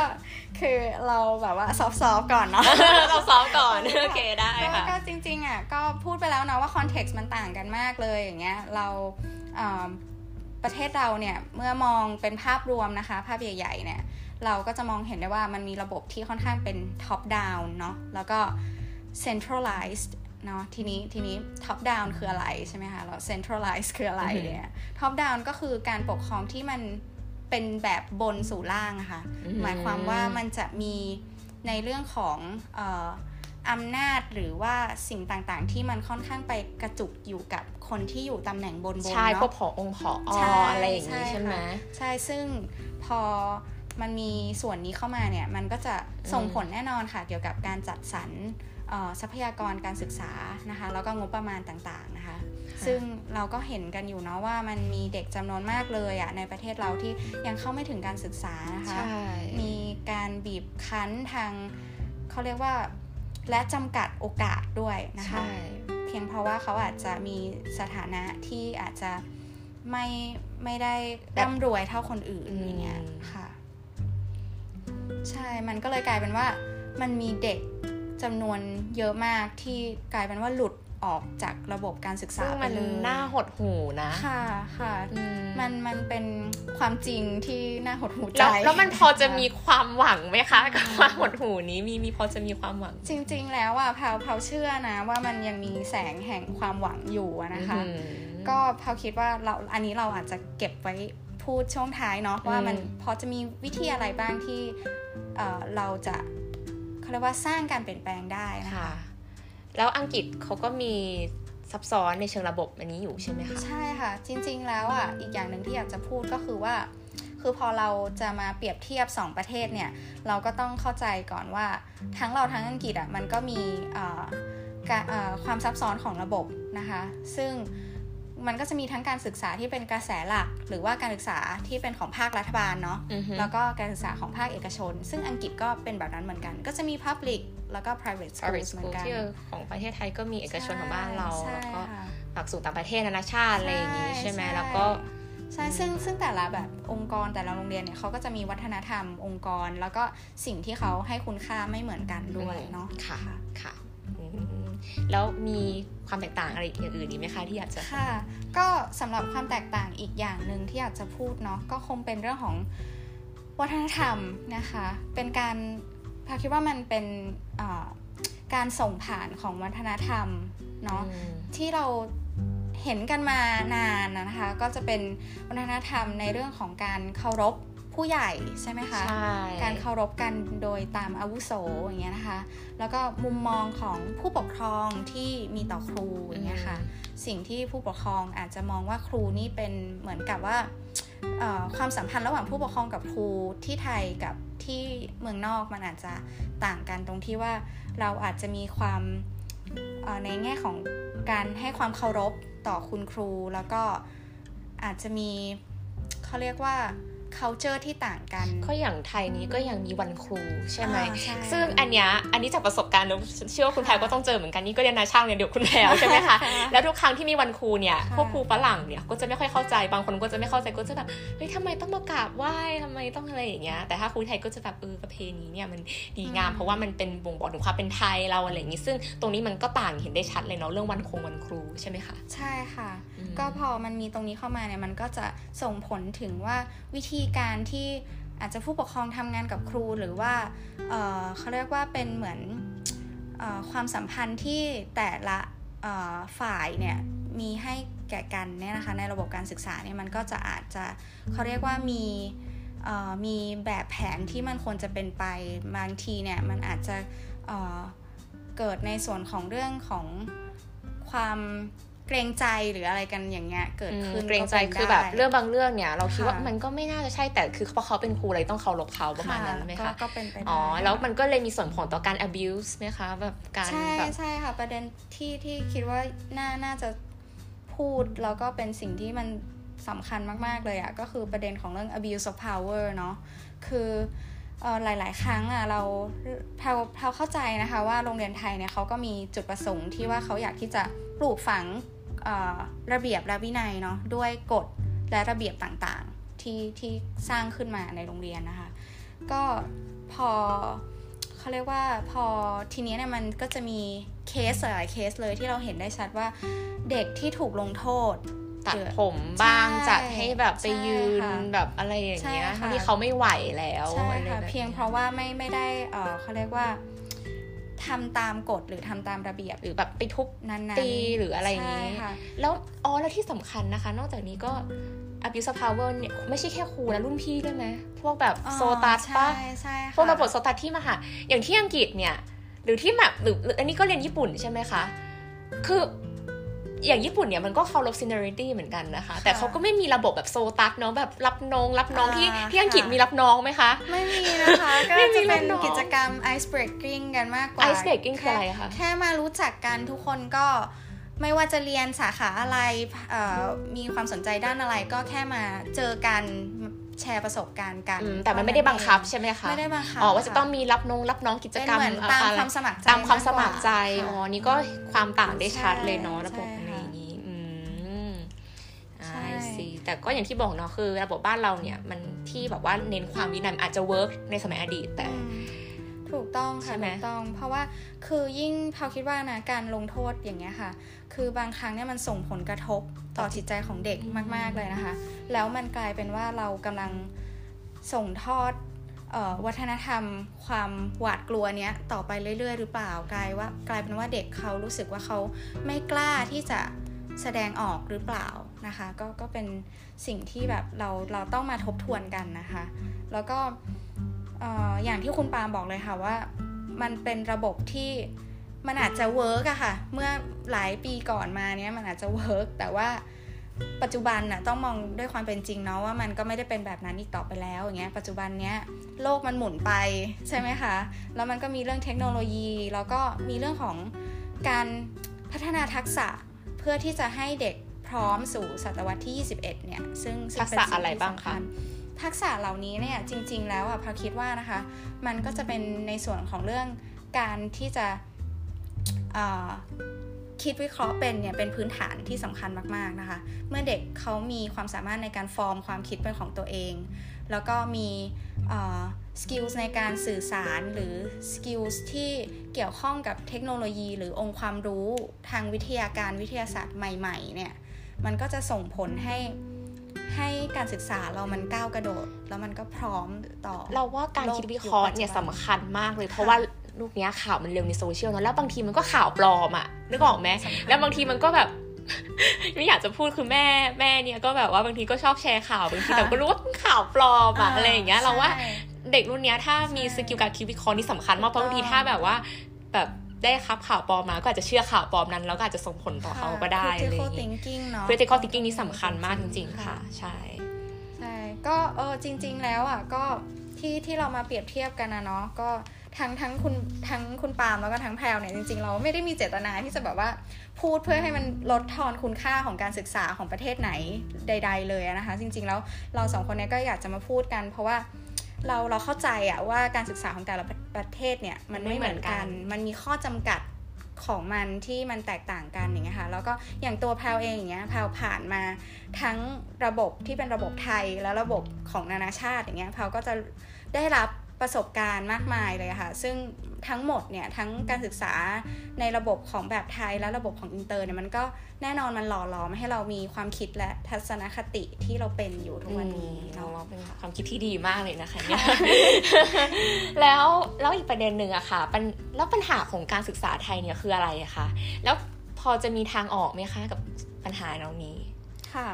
คือเราแบบว่า soft ๆก่อนเนาะเราซ้อมก่อนโอเคได้ก็ค่ะก็จริงๆอะก็พูดไปแล้วนะว่า context มันต่างกันมากเลยอย่างเงี้ยเราเอ่อประเทศเราเนี่ยเมื่อมองเป็นภาพรวมนะคะ ภาพใหญ่ๆเนี่ย เราก็จะมองเห็นได้ว่ามันมีระบบที่ค่อนข้างเป็น top down เนาะแล้วก็ centralized เนาะทีนี้ทีนี้ top down คืออะไรใช่ไหมคะแล้ว centralized คืออะไรอือหือเนี่ย top down ก็คือการปกครองที่มันเป็นแบบบนสู่ล่างอะค่ะอืมหมายความว่ามันจะมีในเรื่องของเอ่ออำนาจหรือว่าสิ่งต่างๆ ที่มันค่อนข้างไปกระจุกอยู่กับคนที่อยู่ตำแหน่งบนๆใช่พวเนาะกผอองค์ผอใช่อะไรอย่างนี้ใช่ใช่ไหมค่ะใช่ซึ่งพอ มันมีส่วนนี้เข้ามาเนี่ยมันก็จะส่งผลแน่นอนค่ะ เกี่ยวกับการจัดสรรเอ่อทรัพยากรการศึกษานะคะแล้วก็งบประมาณต่างๆนะคะ ซึ่งเราก็เห็นกันอยู่เนาะว่ามันมีเด็กจำนวนมากเลยอะในประเทศเราที่ยังเข้าไม่ถึงการศึกษานะคะใช่มีการบีบคั้นทางเขาเรียกว่าและจำกัดโอกาสด้วยนะคะใช่เพียงเพราะว่าเขาอาจจะมีสถานะที่อาจจะไม่ไม่ได้ร่ำรวยเท่าคนอื่นอืมอย่างเงี้ยค่ะ ใช่ มันก็เลยกลายเป็นว่ามันมีเด็กจำนวนเยอะมากที่กลายเป็นว่าหลุดออกจากระบบการศึกษาซึ่งไปมันเลย น่าหดหูนะ ค่ะค่ะอืมมันมันเป็นความจริงที่น่าหดหูใจแล้วแล้วมันพอจะมีความหวังไหมคะกับความหดหูนี้มีมีพอจะมีความหวัง จริง ๆ แล้วอะแพลวแพลวเชื่อนะ ว่ามันยังมีแสงแห่งความหวังอยู่อะนะคะอืมก็แพลวคิดว่าเราอันนี้เราอาจจะเก็บไว้ พูดช่วงท้ายเนาะว่ามันอืมพอจะมีวิธีอะไรบ้างที่เอ่อเราจะเขาเรียกว่าสร้างการเปลี่ยนแปลงได้นะคะค่ะแล้วอังกฤษเขาก็มีซับซ้อนในเชิงระบบอันนี้อยู่ใช่ไหมคะ ใช่ค่ะ จริง ๆ แล้วอะอีกอย่างหนึ่งที่อยากจะพูดก็คือว่า คือพอเราจะมาเปรียบเทียบ 2 ประเทศเนี่ย เราก็ต้องเข้าใจก่อนว่าทั้งเราทั้งอังกฤษอะมันก็มีเอ่อการเอ่อความซับซ้อนของระบบนะคะ ซึ่ง มันก็จะมีทั้งการศึกษาที่เป็นกระแสหลัก หรือว่าการศึกษาที่เป็นของภาครัฐบาลเนาะอือฮึแล้วก็การศึกษาของภาคเอกชน ซึ่งอังกฤษก็เป็นแบบนั้นเหมือนกัน ก็จะมี Public แล้วก็ private private schools เหมือ school นกันที่ของประเทศไทยก็มีเอกชนของบ้านเราใช่แล้วก็ค่ะหลักสูตรต่างประเทศนานาชาติอะไรอย่างนี้ใช่ไหมใช่แล้วก็ใช่ซึ่งซึ่งแต่ละแบบองค์กรแต่ละโรงเรียนเนี่ยเขาก็จะมีวัฒนธรรมองค์กร แล้วก็สิ่งที่เขาให้คุณค่าไม่เหมือนกันด้วยเนาะค่ะค่ะอืม แล้วมีความแตกต่างอะไรอย่างอื่นอีกไหมคะที่อยากจะค่ะ ก็สำหรับความแตกต่างอีกอย่างหนึ่งที่อยากจะพูดเนาะก็คงเป็นเรื่องของวัฒนธรรมนะคะ เป็นการพาคิดว่ามันเป็นเอ่อการส่งผ่านของวัฒนธรรมเนาะอืมที่เราเห็นกันมานานนะคะ ก็จะเป็นวัฒนธรรมในเรื่องของการเคารพ ผู้ใหญ่ใช่ไหมคะใช่การเคารพกันโดยตามอาวุโสอย่างเงี้ยนะคะ แล้วก็มุมมองของผู้ปกครองที่มีต่อครูอย่างเงี้ยค่ะ สิ่งที่ผู้ปกครองอาจจะมองว่าครูนี่เป็นเหมือนกับว่าเอ่อความสัมพันธ์ระหว่างผู้ปกครองกับครูที่ไทยกับที่เมืองนอกมันอาจจะต่างกันตรงที่ว่าเราอาจจะมีความเอ่อในแง่ของการให้ความเคารพต่อคุณครู แล้วก็อาจจะมีเขาเรียกว่า culture ที่ต่างกัน ก็อย่างไทยนี้ก็ยังมีวันครูใช่ไหมอ่าใช่ซึ่งอันเนี้ยอันนี้จากประสบการณ์นะเชื่อว่าคุณแพรก็ต้องเจอเหมือนกันนี่ก็เรียนนาช่างเนี่ยเดี๋ยวคุณแพรใช่ไหมคะ แล้วทุกครั้งที่มีวันครูเนี่ยค่ะพวกครูฝรั่งเนี่ยก็จะไม่ค่อยเข้าใจบางคนก็จะไม่เข้าใจก็จะแบบเฮ้ยทำไมต้องมากราบไหว้ทำไมต้องอะไรอย่างเงี้ยแต่ถ้าครูไทยก็จะแบบเออประเพณีเนี่ยมันดีงาม เพราะว่ามันเป็นบ่งบอกถึงความเป็นไทยเราอะไรอย่างงี้ ซึ่งตรงนี้มันก็ต่างเห็นได้ชัดเลยเนาะเรื่องวันคงวันครูใช่ไหมคะใช่ค่ะอืมก็พอมันมีตรงนี้เข้ามาเนี่ยมันก็จะส่งผลถึงว่าวิธีการที่อาจจะผู้ปกครองทำงานกับครูหรือว่าเเขาเรียกว่าเป็นเหมือนอความสัมพันธ์ที่แต่ละฝ่ายเนี่ยมีให้แก่กันเนี่ยนะคะในระบบการศึกษาเนี่ยมันก็จะอาจจะเขาเรียกว่ามีมีแบบแผนที่มันควรจะเป็นไปบางทีเนี่ยมันอาจจะเเกิดในส่วนของเรื่องของความ เกรงใจหรืออะไรกันอย่างเงี้ยเกิดขึ้นเกรงใจป็นคือแบบได้เรื่องบางเรื่องเนี่ย เราคิดว่าค่ะมันก็ไม่น่าจะใช่แต่คือเพราะเขาเป็นครูอะไรต้องเคารพเขาประมาณนั้นไหมก็คะก็เป็นไปได้อ๋อแล้วมันก็เลยมีส่วนผลต่อการ abuse ไหมคะแบบการใช่แบบใช่ค่ะ ประเด็นที่ที่คิดว่าน่าน่าจะพูดแล้วก็เป็นสิ่งที่มันสำคัญมากๆเลยอะก็คือประเด็นของเรื่อง abuse of power เนาะคือเอ่อหลาย ๆ ครั้งอะเราเราเราเข้าใจนะคะว่าโรงเรียนไทยเนี่ยเขาก็มีจุดประสงค์ที่ว่าเขาอยากที่จะปลูกฝังเอ่อ ระเบียบและวินัยเนาะด้วยกฎและระเบียบต่างๆที่ที่สร้างขึ้นมาในโรงเรียนนะคะ ก็พอเขาเรียกว่าพอทีนี้เนี่ยมันก็จะมีเคสหลายเคสเลยที่เราเห็นได้ชัดว่าเด็กที่ถูกลงโทษตัดหรือผมบ้างใช่จัดให้แบบไปยืนใช่ค่ะแบบอะไรอย่างเงี้ยใช่ค่ะที่เขาไม่ไหวแล้วใช่อะไรค่ะแบบเพียงเพราะว่าไม่ไม่ได้เออเขาเรียกว่า ทำตามกฎหรือทำตามระเบียบหรือแบบไปทุบนั้นๆตีหรืออะไรอย่างงี้ใช่ค่ะแล้วอ๋อแล้วที่สำคัญนะคะ นอกจากนี้ก็ abuse of power เนี่ยไม่ใช่แค่ครูนะรุ่นพี่ด้วยไหมพวกแบบอ๋อโซตัสปะใช่ใช่ค่ะพวกระบบโซตัสที่มาหาอย่างที่อังกฤษเนี่ย หรือที่แบบหรือหรืออันนี้ก็เรียนญี่ปุ่นใช่ไหมคะ คือ อย่างญี่ปุ่นเนี่ยมันก็เคารพ seniority เหมือนกันนะคะ แต่เขาก็ไม่มีระบบแบบโซตัสเนาะแบบรับน้องรับน้องที่อ่าที่อังกฤษค่ะมีรับน้องไหมคะ ไม่มีนะคะ ก็ไม่มีจะเป็นรับน้องกิจกรรม ice breaking กันมากกว่า ice breaking คืออะไรคะแค่มารู้จักกันทุกคนก็ไม่ว่าจะเรียนสาขาอะไรเอ่อมีความสนใจด้านอะไรก็แค่มาเจอกันแชร์ประสบการณ์กันอืมแต่มันไม่ได้บังคับใช่ไหมคะ ไม่ได้บังคับ อ๋อ ว่าจะค่ต้องมีรับน้องรับน้องกิจเป็นกรรมเหมือนตามอะไรความสมัครใจ ตามความสมัครใจมากกว่าอ๋อ นี่ก็ความต่างได้ชัดเลยเนาะใช่ระบบ ใช่ อะไร ค่ะ อย่างนี้ อืม ใช่ ใช่สิ แต่ก็อย่างที่บอกเนาะคือ ระบบบ้านเราเนี่ยมันที่แบบว่าเน้นความวินัยอาจจะเวิร์กในสมัยอดีตแต่อืมถูกต้องค่ะถูกต้อง เพราะว่าคือยิ่งเขาคิดว่านะการลงโทษอย่างเงี้ยค่ะ คือบางครั้งเนี่ยมันส่งผลกระทบต่อจิตใจของเด็กมาก ๆเลยนะคะ แล้วมันกลายเป็นว่าเรากำลังส่งทอดวัฒนธรรม ความหวาดกลัวเนี้ยต่อไปเรื่อย ๆ หรือเปล่ากลายว่ากลายเป็นว่าเด็กเขารู้สึกว่าเขาไม่กล้าที่จะ แสดงออกหรือเปล่านะคะก็ก็เป็นสิ่งที่แบบเราเราต้องมาทบทวนกันนะคะ แล้วก็อย่างที่คุณปาล์มบอกเลยค่ะว่า มันเป็นระบบที่มันอาจจะ work อะค่ะ เมื่อหลายปีก่อนมาเนี้ยมันอาจจะ work แต่ว่าปัจจุบันน่ะต้องมองด้วยความเป็นจริงเนาะว่ามันก็ไม่ได้เป็นแบบนั้นอีกต่อไปแล้วอย่างเงี้ยปัจจุบันเนี้ยโลกมันหมุนไปใช่ไหมคะแล้วมันก็มีเรื่องเทคโนโลยี แล้วก็มีเรื่องของการพัฒนาทักษะ เพื่อที่จะให้เด็กพร้อมสู่ศตวรรษที่ 21 เนี่ย ซึ่งทักษะอะไรบ้างคะทักษะเหล่านี้เนี่ยจริง ๆ แล้วอะแพลวคิดว่านะคะ มันก็จะเป็นในส่วนของเรื่องการที่จะคิดวิเคราะห์เป็นเนี่ยเป็นพื้นฐานที่สำคัญมากๆนะคะ เมื่อเด็กเขามีความสามารถในการฟอร์มความคิดเป็นของตัวเอง แล้วก็มี skills ในการสื่อสารหรือskills ที่เกี่ยวข้องกับเทคโนโลยี หรือองค์ความรู้ทางวิทยาการวิทยาศาสตร์ใหม่ๆเนี่ยมันก็จะส่งผลให้ให้การศึกษาเรามันก้าวกระโดด แล้วมันก็พร้อมต่อ เราว่าการคิดวิเคราะห์เนี่ยสำคัญมากเลย เพราะว่ายุคนี้ข่าวมันเร็วในโซเชียลเนาะแล้วบางทีมันก็ข่าวปลอมอะนึกออกไหมแล้วบางทีมันก็แบบไม่อยากจะพูดคือแม่แม่เนี่ยก็แบบว่าบางทีก็ชอบแชร์ข่าวบางทีแต่ก็รู้ว่าข่าวปลอมอะอะไรอย่างเงี้ยเราว่า เด็กรุ่นนี้ถ้ามี skill การคิดวิเคราะห์นี่สำคัญมากเพราะบางทีถ้าแบบว่า แบบได้รับข่าวปลอมมาก็อาจจะเชื่อข่าวปลอมนั้น แล้วก็อาจจะส่งผลต่อเขาก็ได้เลย critical thinking เนาะ critical thinking นี่สำคัญมากจริง ๆ ค่ะ ใช่ใช่ก็เออจริง ๆ แล้วอะก็ที่ที่เรามาเปรียบเทียบกันนะเนาะก็ทั้งทั้งคุณทั้งคุณปาล์มแล้วก็ทั้งแพลวเนี่ยจริงๆ เราไม่ได้มีเจตนาที่จะแบบว่าพูดเพื่อให้มันลดทอนคุณค่าของการศึกษาของประเทศไหนใด ๆ เลยนะคะ จริง ๆ แล้วเราสองคนนี้ก็อยากจะมาพูดกัน เพราะว่า เราเราเข้าใจอะว่าการศึกษาของแต่ละประเทศเนี่ยมันไม่เหมือนกัน มันมีข้อจำกัดของมันที่มันแตกต่างกันอย่างเงี้ยค่ะแล้วก็อย่างตัวแพลวเองอย่างเงี้ยแพลวผ่านมาทั้งระบบที่เป็นระบบไทยและระบบของนานาชาติอย่างเงี้ยแพลวก็จะได้รับประสบการณ์มากมายเลยค่ะ ซึ่ง ทั้งหมดเนี่ยทั้งการศึกษาในระบบของแบบไทยและระบบของอินเตอร์เนี่ยมันก็แน่นอนมันหล่อหลอมให้เรามีความคิดและทัศนคติที่เราเป็นอยู่ทุกวันนี้เราเป็นความคิดที่ดีมากเลยนะคะเนี่ยแล้วแล้วอีกประเด็นหนึ่งอะค่ะแล้วปัญหาของการศึกษาไทยเนี่ยคืออะไรอะคะแล้วพอจะมีทางออกไหมคะกับปัญหาเหล่านี้ค่ะ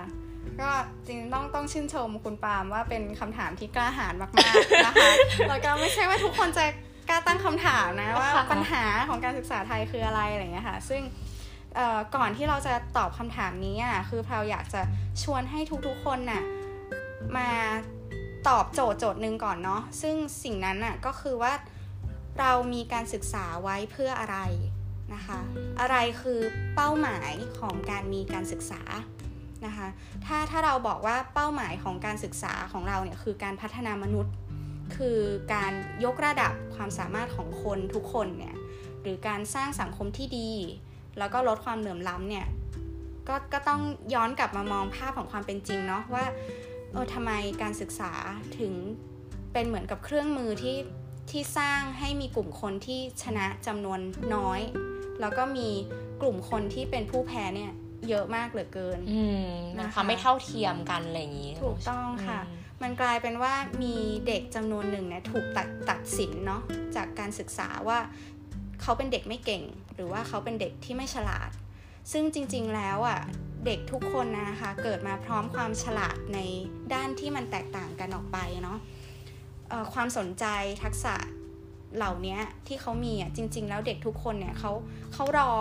ก็จริงต้องต้องชื่นชมคุณปาล์มว่าเป็นคำถามที่กล้าหาญมากๆนะคะแล้วก็ไม่ใช่ว่าทุกคนจะ กล้าตั้งคำถามนะว่าปัญหาของการศึกษาไทยคืออะไรอะไรเงี้ยค่ะ ซึ่งก่อนที่เราจะตอบคำถามนี้อะคือเราอยากจะชวนให้ทุกๆคนน่ะมาตอบโจทย์โจทย์หนึ่งก่อนเนาะซึ่งสิ่งนั้นน่ะก็คือว่าเรามีการศึกษาไว้เพื่ออะไรนะคะ อะไรคือเป้าหมายของการมีการศึกษานะคะ ถ้าถ้าเราบอกว่าเป้าหมายของการศึกษาของเราเนี่ยคือการพัฒนามนุษย์ คือการยกระดับความสามารถของคนทุกคนเนี่ยหรือการสร้างสังคมที่ดี แล้วก็ลดความเหลื่อมล้ำเนี่ยก็ก็ต้องย้อนกลับมามองภาพของความเป็นจริงเนาะว่าเออทำไมการศึกษาถึงเป็นเหมือนกับเครื่องมือที่ที่สร้างให้มีกลุ่มคนที่ชนะจำนวนน้อย แล้วก็มีกลุ่มคนที่เป็นผู้แพ้เนี่ยเยอะมากเหลือเกินนะคะไม่เท่าเทียมกันอะไรอย่างนี้ ถูกต้องค่ะมั มันกลายเป็นว่ามีเด็กจำนวนหนึ่งเนี่ยถูกตัดตัดสินเนาะจากการศึกษาว่าเขาเป็นเด็กไม่เก่ง หรือว่าเขาเป็นเด็กที่ไม่ฉลาด ซึ่งจริงๆแล้วอะเด็กทุกคนนะคะเกิดมาพร้อมความฉลาดในด้านที่มันแตกต่างกันออกไปเนาะความสนใจทักษะเหล่านี้ที่เขามีอะจริง ๆ แล้วเด็กทุกคนเนี่ยเขาเขารอ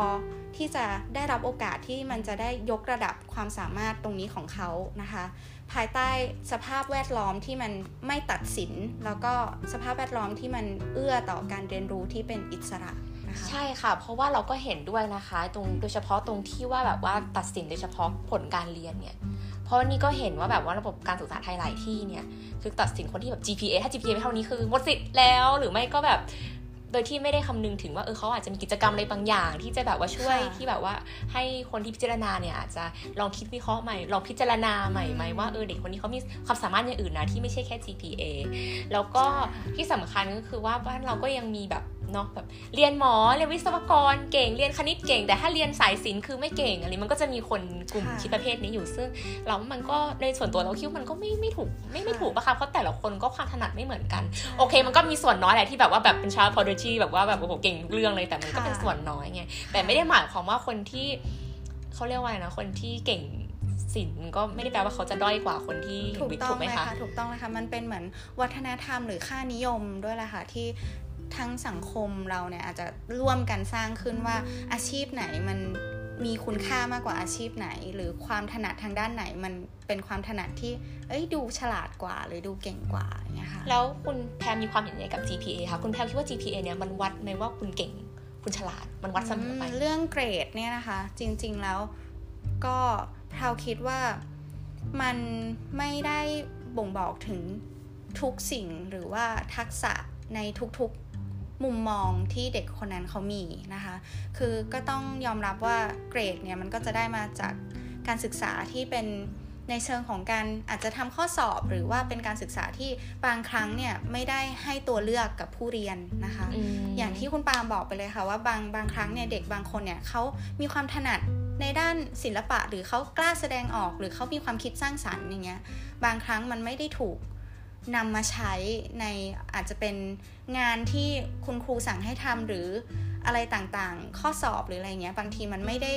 ที่จะได้รับโอกาสที่มันจะได้ยกระดับความสามารถตรงนี้ของเขานะคะ ภายใต้สภาพแวดล้อมที่มันไม่ตัดสิน แล้วก็สภาพแวดล้อมที่มันเอื้อต่อการเรียนรู้ที่เป็นอิสระนะคะใช่ค่ะ เพราะว่าเราก็เห็นด้วยนะคะตรงโดยเฉพาะตรงที่ว่าแบบว่าตัดสินโดยเฉพาะผลการเรียนเนี่ยเพราะนี่ก็เห็นว่าแบบว่าระบบการศึกษาไทยหลายที่เนี่ยคือตัดสินคนที่แบบ GPA ถ้า GPA ไม่เท่านี้คือหมดสิทธิ์แล้วหรือไม่ก็แบบ โดยที่ไม่ได้คำนึงถึงว่าเออเขาอาจจะมีกิจกรรมอะไรบางอย่าง ที่จะแบบว่าช่วยที่แบบว่าให้คนที่พิจารณาเนี่ยอาจจะลองคิดวิเคราะห์ใหม่ลองพิจารณาใหม่ไหมว่าเออเด็กคนนี้เขามีความสามารถอย่างอื่นนะที่ไม่ใช่แค่ GPA แล้วก็ที่สำคัญก็คือว่าบ้านเราก็ยังมีแบบ เนาะแบบเรียนหมอเรียนวิศวกรเก่งเรียนคณิตเก่ง แต่ถ้าเรียนสายศิลป์คือไม่เก่งอะไรมันก็จะมีคนกลุ่มคิดประเภทนี้อยู่ซึ่งเรามันก็ในส่วนตัวเราคิดมันก็ไม่ไม่ถูกไม่ไม่ถูกปะคะเพราะแต่ละคนก็ความถนัดไม่เหมือนกัน โอเค มันก็มีส่วนน้อยแหละที่แบบว่าแบบเป็นชาวพอดชีแบบว่าแบบโอ้โหเก่งทุกเรื่องเลยแต่มันก็เป็นส่วนน้อยไงแต่ไม่ได้หมายความว่าคนที่เขาเรียกว่านะคนที่เก่งศิลป์ก็ไม่ได้แปลว่าเขาจะด้อยกว่าคนที่ถูกต้องไหมคะถูกต้องเลยค่ะมันเป็นเหมือนวัฒนธรรมหรือค่านิยมด้วยแหละค่ะที่ ทั้งสังคมเราเนี่ยอาจจะร่วมกันสร้างขึ้นว่าอาชีพไหนมันมีคุณค่ามากกว่าอาชีพไหน หรือความถนัดทางด้านไหนมันเป็นความถนัดที่ เอ้ยดูฉลาดกว่า หรือดูเก่งกว่าอย่างเงี้ยค่ะแล้วคุณแพรมีความเห็นยังไงกับ GPA คะคุณแพรคิดว่า GPA เนี่ยมันวัดไหมว่าคุณเก่ง คุณฉลาดมันวัดเสมอไปเรื่องเกรดเนี่ยนะคะ จริง ๆแล้วก็แพรคิดว่ามันไม่ได้บ่งบอกถึงทุกสิ่งหรือว่าทักษะในทุก มุมมองที่เด็กคนนั้นเขามีนะคะ คือก็ต้องยอมรับว่าเกรดเนี่ยมันก็จะได้มาจากการศึกษาที่เป็นในเชิงของการอาจจะทำข้อสอบหรือว่าเป็นการศึกษาที่บางครั้งเนี่ยไม่ได้ให้ตัวเลือกกับผู้เรียนนะคะออย่างที่คุณปาบอกไปเลยค่ะว่าบางบางครั้งเนี่ยเด็กบางคนเนี่ยเขามีความถนัดในด้านศิลปะหรือเขากล้าแสดงออก หรือเขามีความคิดสร้างสรรค์อย่างเงี้ยบางครั้งมันไม่ได้ถูก นำมาใช้ในอาจจะเป็นงานที่คุณครูสั่งให้ทำหรืออะไรต่างๆ ข้อสอบหรืออะไรเงี้ยบางทีมันไม่ได้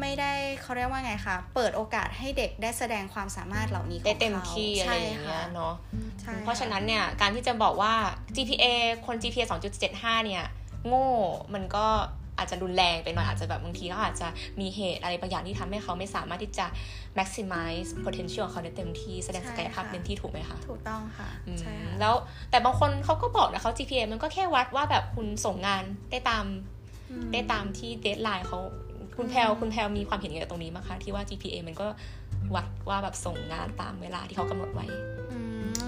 ไม่ได้เขาเรียกว่าไงคะ เปิดโอกาสให้เด็กได้แสดงความสามารถเหล่านี้ได้เต็มที่อะไรอย่างเงี้ยเนาะเพราะฉะนั้นเนี่ยการที่จะบอกว่า GPA คน GPA 2.75 เนี่ย โง่มันก็ อาจจะรุนแรงไปหน่อยอาจจะแบบบางทีก็อาจจะมีเหตุอะไรบางอย่างที่ทำให้เขาไม่สามารถที่จะ maximize potential ของเขาได้เต็มที่แสดงศักยภาพเต็มที่ถูกไหมคะ ถูกต้องค่ะใช่แล้วแต่บางคนเขาก็บอกนะเขา GPA มันก็แค่วัดว่าแบบคุณส่งงานได้ตามได้ตามที่เดทไลน์เขาคุณแพลคุณแพลมีความเห็นอย่างไรตรงนี้ไหมคะที่ว่า GPA มันก็วัดว่าแบบส่งงานตามเวลาที่เขากำหนดไว้อื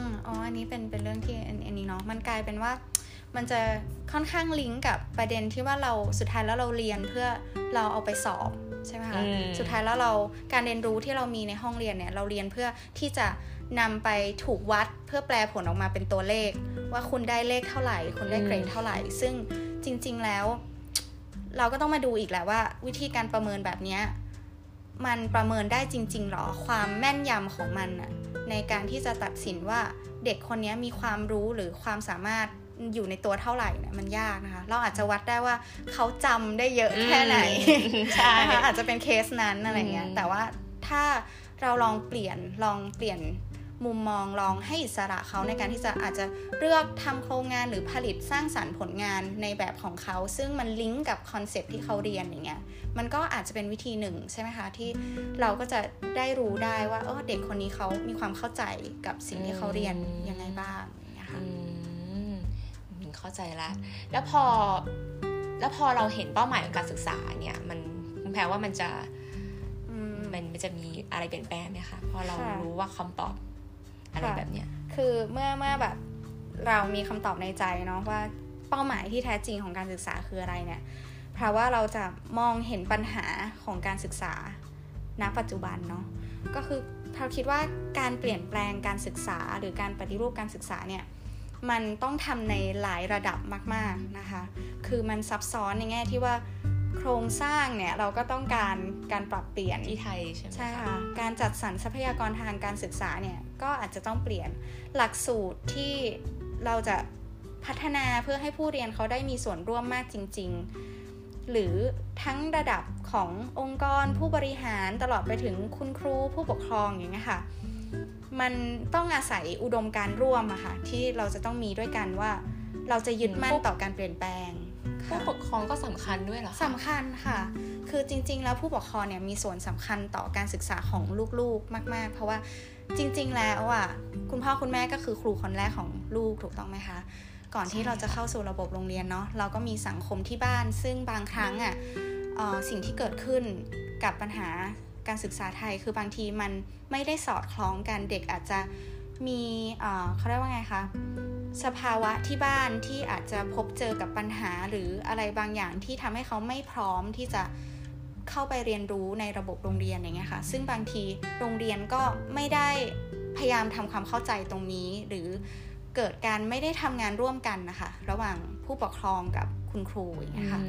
มอ๋ออันนี้เป็นเป็นเรื่องที่อันนี้เนาะมันกลายเป็นว่า มันจะค่อนข้างลิงก์กับประเด็นที่ว่าเราสุดท้ายแล้วเราเรียนเพื่อเราเอาไปสอบใช่ไหมคะสุดท้ายแล้วเราการเรียนรู้ที่เรามีในห้องเรียนเนี่ยเราเรียนเพื่อที่จะนำไปถูกวัดเพื่อแปลผลออกมาเป็นตัวเลข ว่าคุณได้เลขเท่าไหร่ คุณได้เกรดเท่าไหร่ ซึ่งจริง ๆแล้ว เราก็ต้องมาดูอีกแหละว่า วิธีการประเมินแบบนี้มันประเมินได้จริงๆหรอความแม่นยำของมันอะในการที่จะตัดสินว่าเด็กคนนี้มีความรู้หรือความสามารถ อยู่ในตัวเท่าไหร่เนี่ยมันยากนะคะ เราอาจจะวัดได้ว่าเขาจำได้เยอะแค่ไหนใช่คะอาจจะเป็นเคสนั้นอะไรเงี้ยแต่ว่าถ้าเราลองเปลี่ยนลองเปลี่ยนมุมมองลองให้อิสระเขาในการที่จะอาจจะเลือกทำโครงงานหรือผลิตสร้างสารรค์ผลงานในแบบของเขา ซึ่งมันลิงก์กับคอนเซปที่เขาเรียนอย่างเงี้ยมันก็อาจจะเป็นวิธีหนึ่งใช่ไหมคะ ที่เราก็จะได้รู้ได้ว่าเออเด็กคนนี้เขามีความเข้าใจกับสิ่งที่เขาเรียนยังไงบ้างอย่าง เงี้ยค่ะเข้าใจแล้วแล้วพอแล้วพอเราเห็นเป้าหมายของการศึกษาเนี่ยมันคุณแพรว่ามันจะมันมันจะมีอะไรเปลี่ยนแปลงไหมคะพอเรารู้ว่าคำตอบอะไรแบบเนี้ยคือเมื่อเมื่อแบบเรามีคำตอบในใจเนาะว่าเป้าหมายที่แท้จริงของการศึกษาคืออะไรเนี่ยเพราะว่าเราจะมองเห็นปัญหาของการศึกษาณปัจจุบันเนาะก็คือเราคิดว่าการเปลี่ยนแปลงการศึกษาหรือการปฏิรูปการศึกษาเนี่ย มันต้องทำในหลายระดับมากๆนะคะ คือมันซับซ้อนในแง่ที่ว่าโครงสร้างเนี่ยเราก็ต้องการการปรับเปลี่ยนที่ไทยใช่ไหมใช่ค่ะการจัดสรรทรัพยากรทางการศึกษาเนี่ยก็อาจจะต้องเปลี่ยนหลักสูตรที่เราจะพัฒนาเพื่อให้ผู้เรียนเขาได้มีส่วนร่วมมากจริง ๆ หรือทั้งระดับขององค์กรผู้บริหารตลอดไปถึงคุณครูผู้ปกครองอย่างเงี้ยค่ะ มันต้องอาศัยอุดมการร่วมอะค่ะที่เราจะต้องมีด้วยกันว่า เราจะยึดมั่นต่อการเปลี่ยนแปลงผู้ปกครองก็สำคัญด้วยเหรอสำคัญค่ะ คือจริง ๆ แล้วผู้ปกครองเนี่ยมีส่วนสำคัญต่อการศึกษาของลูกๆมาก ๆ เพราะว่าจริง ๆ แล้วอะคุณพ่อคุณแม่ก็คือครูคนแรกของลูกถูกต้องไหมคะก่อนที่เราจะเข้าสู่ระบบโรงเรียนเนาะเราก็มีสังคมที่บ้าน ซึ่งบางครั้งอะสิ่งที่เกิดขึ้นกับปัญหา การศึกษาไทยคือบางทีมันไม่ได้สอดคล้องกันเด็กอาจจะมีเขาเรียกว่าไงคะสภาวะที่บ้านที่อาจจะพบเจอกับปัญหาหรืออะไรบางอย่างที่ทำให้เขาไม่พร้อมที่จะเข้าไปเรียนรู้ในระบบโรงเรียนอย่างเงี้ยค่ะ ซึ่งบางทีโรงเรียนก็ไม่ได้พยายามทำความเข้าใจตรงนี้ หรือเกิดการไม่ได้ทำงานร่วมกันนะคะ ระหว่างผู้ปกครองกับคุณครูอย่างเงี้ยค่ะ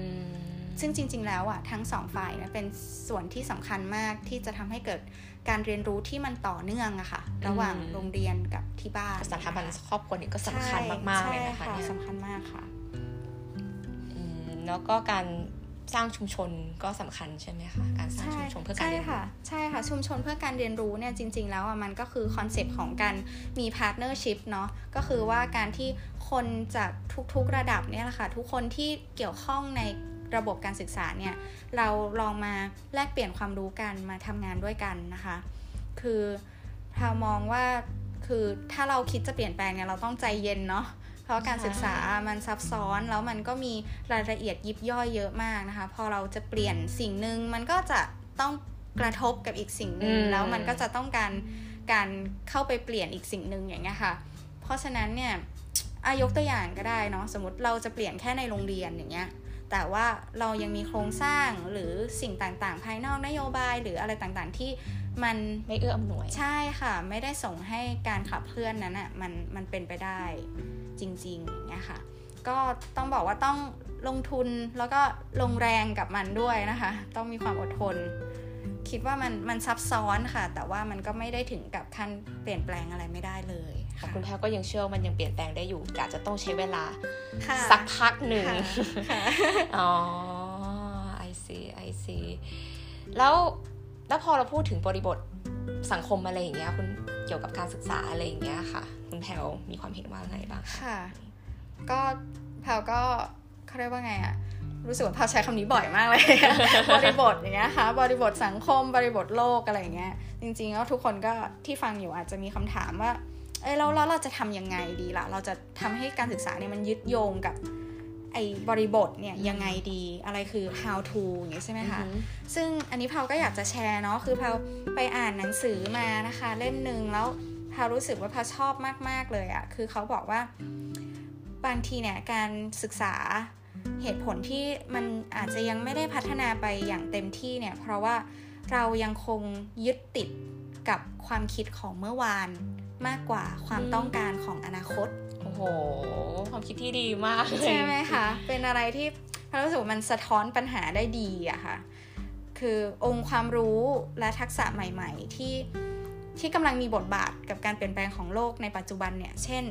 ซึ่งจริง ๆ แล้วอะทั้งสองฝ่ายนะเป็นส่วนที่สำคัญมากที่จะทำให้เกิดการเรียนรู้ที่มันต่อเนื่องอะค่ะ ระหว่างโรงเรียนกับที่บ้านสถาบันครอบครัวนี่ก็สำคัญมากๆเลยนะคะสำคัญมากค่ะแล้วก็การสร้างชุมชนก็สำคัญใช่ไหมคะการสร้างชุมชนเพื่อการเรียนรู้ใช่ค่ะชุมชนเพื่อการเรียนรู้เนี่ยจริง ๆ แล้วมันก็คือ concept ของการมี partnership เนาะก็คือว่าการที่คนจากทุกๆระดับเนี่ยแหละค่ะทุกคนที่เกี่ยวข้องใน ระบบการศึกษาเนี่ยเราลองมาแลกเปลี่ยนความรู้กันมาทำงานด้วยกันนะคะ คือเรามองว่าคือถ้าเราคิดจะเปลี่ยนแปลงเนี่ยเราต้องใจเย็นเนาะเพราะการศึกษามันซับซ้อนแล้วมันก็มีรายละเอียดยิบย่อยเยอะมากนะคะ พอเราจะเปลี่ยนสิ่งหนึ่งมันก็จะต้องกระทบกับอีกสิ่งหนึ่งแล้วมันก็จะต้องการการเข้าไปเปลี่ยนอีกสิ่งหนึ่งอย่างเงี้ยค่ะ เพราะฉะนั้นเนี่ยอายกตัวอย่างก็ได้เนาะสมมติเราจะเปลี่ยนแค่ในโรงเรียนอย่างเงี้ย แต่ว่าเรายังมีโครงสร้างหรือสิ่งต่างๆ ภายนอกนโยบาย หรืออะไรต่างๆที่มันไม่เอื้ออำนวย ใช่ค่ะ ไม่ได้ส่งให้การขับเคลื่อนนั้นอะ่ะมันมันเป็นไปได้จริงๆอย่างเงี้ยค่ะ ก็ต้องบอกว่าต้องลงทุนแล้วก็ลงแรงกับมันด้วยนะคะ ต้องมีความอดทน คิดว่ามันมันซับซ้อนค่ะ แต่ว่ามันก็ไม่ได้ถึงกับขั้นเปลี่ยนแปลงอะไรไม่ได้เลย คุณแพรก็ยังเชื่อมันยังเปลี่ยนแปลงได้อยู่อาจจะต้องใช้เวลาสักพักหนึ่งอ๋อ I see I seeแล้วแล้วพอเราพูดถึงบริบทสังคมอะไรอย่างเงี้ยคุณเกี่ยวกับการศึกษาอะไรอย่างเงี้ยค่ะ คุณแพลมีความเห็นว่าไงบ้างค่ะ ก็แพลก็เขาเรียกว่าไงอะรู้สึกว่าแพลใช้คำนี้บ่อยมากเลย บริบทอย่างเงี้ยค่ะบริบทสังคมบริบทโลกอะไรอย่างเงี้ยจริงๆแล้วทุกคนก็ที่ฟังอยู่อาจจะมีคำถามว่า เออแล้วเราจะทำยังไงดีล่ะ เราจะทำให้การศึกษาเนี่ยมันยึดโยงกับไอ้บริบทเนี่ยยังไงดีอะไรคือ how to อย่างเงี้ยใช่ไหมคะซึ่งอันนี้เพาก็อยากจะแชร์เนาะคือเพาไปอ่านหนังสือมานะคะ เล่มหนึ่งแล้วเพารู้สึกว่าเพาชอบมาก ๆ เลยอะคือเขาบอกว่าบางทีเนี่ยการศึกษาเหตุผลที่มันอาจจะยังไม่ได้พัฒนาไปอย่างเต็มที่เนี่ยเพราะว่าเรายังคงยึดติดกับความคิดของเมื่อวาน มากกว่าความต้องการของอนาคต โอ้โห ความคิดที่ดีมาก ใช่ไหมคะ เป็นอะไรที่เรารู้สึกมันสะท้อนปัญหาได้ดีอะค่ะ คือองค์ความรู้และทักษะใหม่ ๆ ที่ที่กำลังมีบทบาทกับการเปลี่ยนแปลงของโลกในปัจจุบันเนี่ย เช่น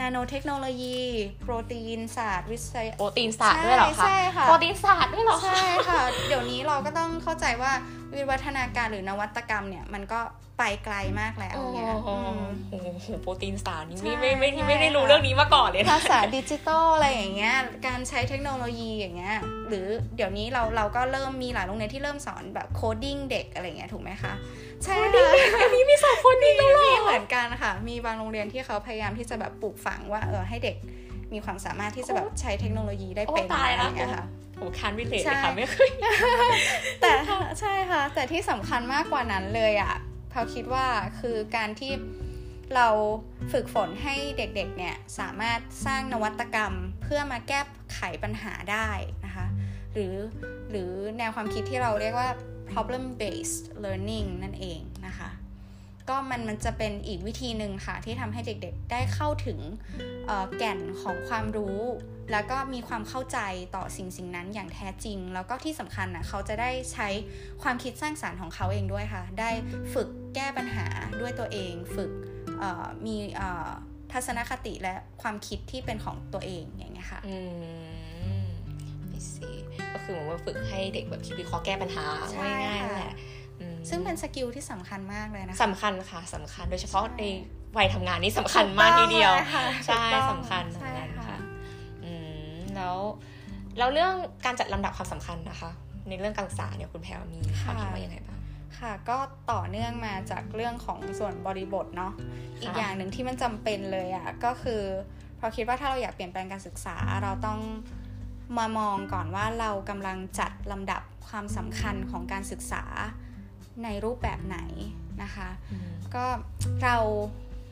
นาโนเทคโนโลยี โปรตีนศาสตร์วิทยาโปรตีนศาสตร์ด้วยเหรอคะ ใช่ค่ะ โปรตีนศาสตร์ด้วยเหรอใช่ค่ะ เดี๋ยวนี้เราก็ต้องเข้าใจว่าวิวัฒนาการหรือนวัตกรรมเนี่ยมันก็ ไปไกลมากแล้วเนี่ยโอ้โหโปรตีนสารนี่ไม่ไม่ไม่ไม่ได้รู้เรื่องนี้มาก่อนเลยภาษาดิจิตอลอะไรอย่างเงี้ยการใช้เทคโนโลยีอย่างเงี้ยหรือเดี๋ยวนี้เราเราก็เริ่มมีหลายโรงเรียนที่เริ่มสอนแบบ coding เด็กอะไรเงี้ยถูกไหมคะใช่ค่ะอันนี้มีสอน coding ด้วยเหมือนกันค่ะ มีบางโรงเรียนที่เขาพยายามที่จะแบบปลูกฝังว่าเออให้เด็กมีความสามารถที่จะแบบใช้เทคโนโลยีได้เป็นอะไรอย่างเงี้ยค่ะโอ้คันวิเลตเลยค่ะไม่เคยแต่ใช่ค่ะ แต่ที่สำคัญมากกว่านั้นเลยอะ เขาคิดว่าคือการที่เราฝึกฝนให้เด็กๆเนี่ยสามารถสร้างนวัตกรรมเพื่อมาแก้ไขปัญหาได้นะคะหรือหรือแนวความคิดที่เราเรียกว่า problem based learning นั่นเองนะคะก็มันมันจะเป็นอีกวิธีหนึ่งค่ะ ที่ทำให้เด็กๆ ได้เข้าถึงแก่นของความรู้ แล้วก็มีความเข้าใจต่อสิ่งสิ่งนั้นอย่างแท้จริง แล้วก็ที่สำคัญนะเขาจะได้ใช้ความคิดสร้างสารรค์ของเขาเองด้วยค่ะ ได้ฝึก แก้ปัญหาด้วยตัวเองฝึกมีทัศนคติและความคิดที่เป็นของตัวเองอย่างเงี้ยค่ะอืมไม่สิก็คือเหมือนว่าฝึกให้เด็กแบบคิดวิเคราะห์แก้ปัญหาง่ายๆแหละซึ่งเป็นสกิลที่สำคัญมากเลยนะสำคัญค่ะสำคัญโดยเฉพาะในวัยทำงานนี่สำคัญมากทีเดียวใช่สำคัญทำงานค่ะอืมแล้วแล้วเรื่องการจัดลำดับความสำคัญนะคะ ในเรื่องการศึกษาเนี่ยคุณแพรมีความคิดว่ายังไงบ้าง ค่ะก็ต่อเนื่องมาจากเรื่องของส่วนบริบทเนาะอีกอย่างหนึ่งที่มันจำเป็นเลยอะ่ะก็คือพอคิดว่าถ้าเราอยากเปลี่ยนแปลงการศึกษา เราต้องมามองก่อนว่าเรากำลังจัดลำดับความสำคัญของการศึกษาในรูปแบบไหนนะคะ ก็เรา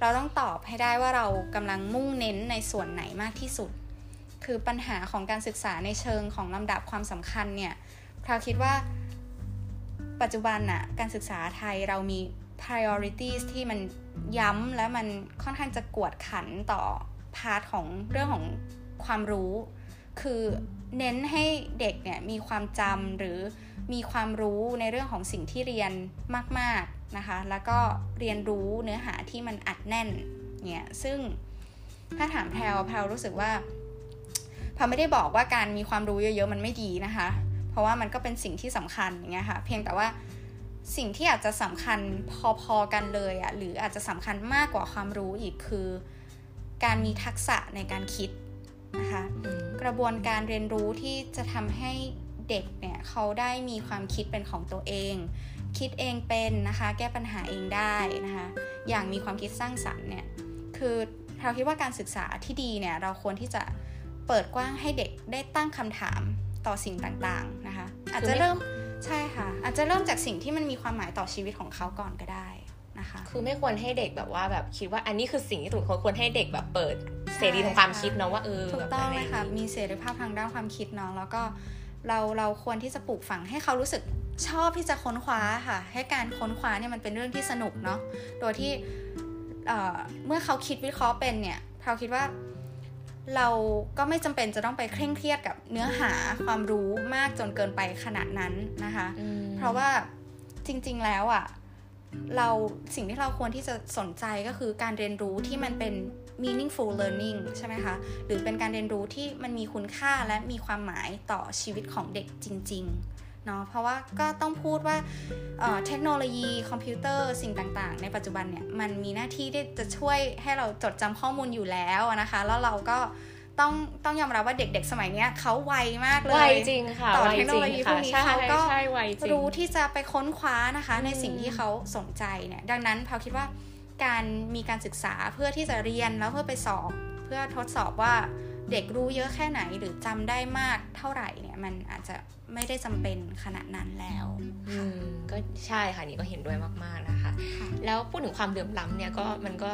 เราต้องตอบให้ได้ว่าเรากำลังมุ่งเน้นในส่วนไหนมากที่สุด คือปัญหาของการศึกษาในเชิงของลำดับความสำคัญเนี่ยเราคิดว่า ปัจจุบันน่ะการศึกษาไทยเรามี priorities ที่มันย้ำและมันค่อนข้างจะกวดขันต่อพาร์ทของเรื่องของความรู้ คือเน้นให้เด็กเนี่ยมีความจำหรือมีความรู้ในเรื่องของสิ่งที่เรียนมาก ๆนะคะ แล้วก็เรียนรู้เนื้อหาที่มันอัดแน่นเนี่ยซึ่งถ้าถามแพลวแพลวรู้สึกว่าพอไม่ได้บอกว่าการมีความรู้เยอะๆมันไม่ดีนะคะ ราะว่ามันก็เป็นสิ่งที่สำคัญอย่างเงี้ยค่ะ เพียงแต่ว่าสิ่งที่อาจจะสำคัญพอๆกันเลยอะหรืออาจจะสำคัญมากกว่าความรู้อีกคือ การมีทักษะในการคิดนะคะกระบวนการเรียนรู้ที่จะทำให้เด็กเนี่ยเขาได้มีความคิดเป็นของตัวเอง คิดเองเป็นนะคะแก้ปัญหาเองได้นะคะอย่างมีความคิดสร้างสรรค์เนี่ยคือเราคิดว่าการศึกษาที่ดีเนี่ยเราควรที่จะเปิดกว้างให้เด็กได้ตั้งคำถามต่อสิ่งต่างๆนะคะ อาจจะเริ่มใช่ค่ะ อาจจะเริ่มจากสิ่งที่มันมีความหมายต่อชีวิตของเขาก่อนก็ได้นะคะ คือไม่ควรให้เด็กแบบว่าแบบคิดว่าอันนี้คือสิ่งที่ถูกควรให้เด็กแบบเปิดเสรีทางความคิดเนาะว่าเออถูกต้องเลยค่ะมีเสรีภาพทางด้านความคิดเนาะแล้วก็เราเราควรที่จะปลูกฝังให้เขารู้สึกชอบที่จะค้นคว้าค่ะ ให้การค้นคว้าเนี่ยมันเป็นเรื่องที่สนุกเนาะโดยที่เมื่อเขาคิดวิเคราะห์เป็นเนี่ยเราคิดว่า เราก็ไม่จำเป็นจะต้องไปเคร่งเครียดกับเนื้อหาความรู้มากจนเกินไปขนาดนั้นนะคะ เพราะว่าจริงๆแล้วอะ่ะเราสิ่งที่เราควรที่จะสนใจก็คือการเรียนรู้ที่มันเป็น meaningful learning ใช่ไหมคะ หรือเป็นการเรียนรู้ที่มันมีคุณค่าและมีความหมายต่อชีวิตของเด็กจริง ๆ เนาะเพราะว่าก็ต้องพูดว่าเทคโนโลยีคอมพิวเตอร์สิ่งต่างๆ ในปัจจุบันเนี่ยมันมีหน้าที่ที่จะช่วยให้เราจดจำข้อมูลอยู่แล้วนะคะ แล้วเราก็ต้องต้องยอมรับว่าเด็กๆ สมัยนี้เขาไวมากเลยไวจริงค่ะต่อเทคโนโลยีพวกนี้เขาก็รู้ที่จะไปค้นคว้านะคะ ในสิ่งที่เขาสนใจเนี่ยดังนั้นพาคิดว่าการมีการศึกษาเพื่อที่จะเรียนแล้วเพื่อไปสอบ เพื่อทดสอบว่าเด็กรู้เยอะแค่ไหนหรือจำได้มากเท่าไหร่เนี่ยมันอาจจะ ไม่ได้จำเป็นขนาดนั้นแล้วอืมก็ใช่ค่ะนี่ก็เห็นด้วยมากๆนะคะ แล้วพูดถึงความเหลื่อมล้ำเนี่ยก็มันก็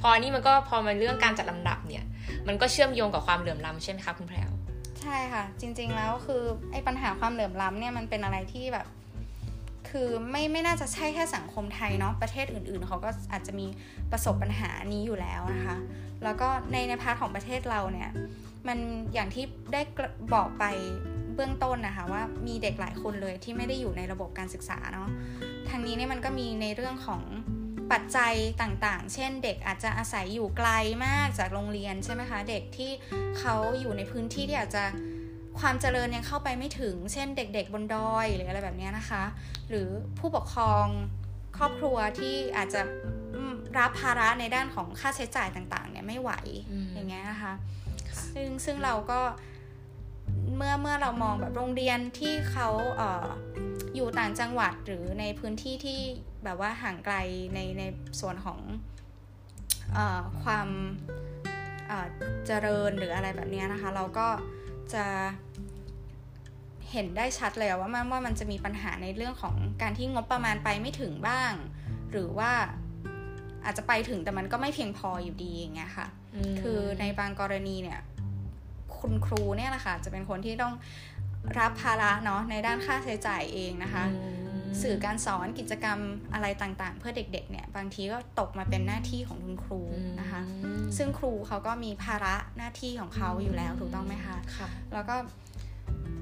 พอนี่มันก็พอมาเรื่องการจัดลำดับเนี่ย มันก็เชื่อมโยงกับความเหลื่อมล้ำใช่ไหมคะคุณแพรวใช่ค่ะ จริง ๆแล้วคือไอ้ปัญหาความเหลื่อมล้ำเนี่ยมันเป็นอะไรที่แบบ คือไม่ไม่น่าจะใช่แค่สังคมไทยเนาะประเทศอื่น ๆ เขาก็อาจจะมีประสบปัญหานี้อยู่แล้วนะคะ แล้วก็ในใน part ของประเทศเราเนี่ยมันอย่างที่ได้บอกไป เบื้องต้นนะคะว่ามีเด็กหลายคนเลยที่ไม่ได้อยู่ในระบบการศึกษาเนาะทางนี้เนี่ยมันก็มีในเรื่องของปัจจัยต่างๆ เช่น เด็กอาจจะอาศัยอยู่ไกลมากจากโรงเรียนใช่ไหมคะ เด็กที่เขาอยู่ในพื้นที่ที่อาจจะความเจริญยังเข้าไปไม่ถึง เช่น เด็ก ๆ บนดอยหรืออะไรแบบนี้นะคะ หรือผู้ปกครองครอบครัวที่อาจจะรับภาระในด้านของค่าใช้จ่ายต่างๆเนี่ยไม่ไหวอย่างเงี้ยนะคะ ซึ่งซึ่งเราก็ เมื่อเมื่อเรามองแบบโรงเรียนที่เขาเอออยู่ต่างจังหวัดหรือในพื้นที่ที่แบบว่าห่างไกลในในส่วนของอความเจริญหรืออะไรแบบนี้นะคะ เราก็จะเห็นได้ชัดเลยว่ามันว่ามันจะมีปัญหาในเรื่องของการที่งบประมาณไปไม่ถึงบ้าง หรือว่าอาจจะไปถึงแต่มันก็ไม่เพียงพออยู่ดีอย่างเงี้ยค่ะ คือในบางกรณีเนี่ย คุณครูเนี่ยแหละค่ะจะเป็นคนที่ต้องรับภาระเนาะในด้านค่าใช้จ่ายเองนะคะ สื่อการสอนกิจกรรมอะไรต่างๆ เพื่อเด็กๆเนี่ยบางทีก็ตกมาเป็นหน้าที่ของคุณครูนะคะ ซึ่งครูเขาก็มีภาระหน้าที่ของเขาอยู่แล้วถูกต้องไหมคะค่ะแล้วก็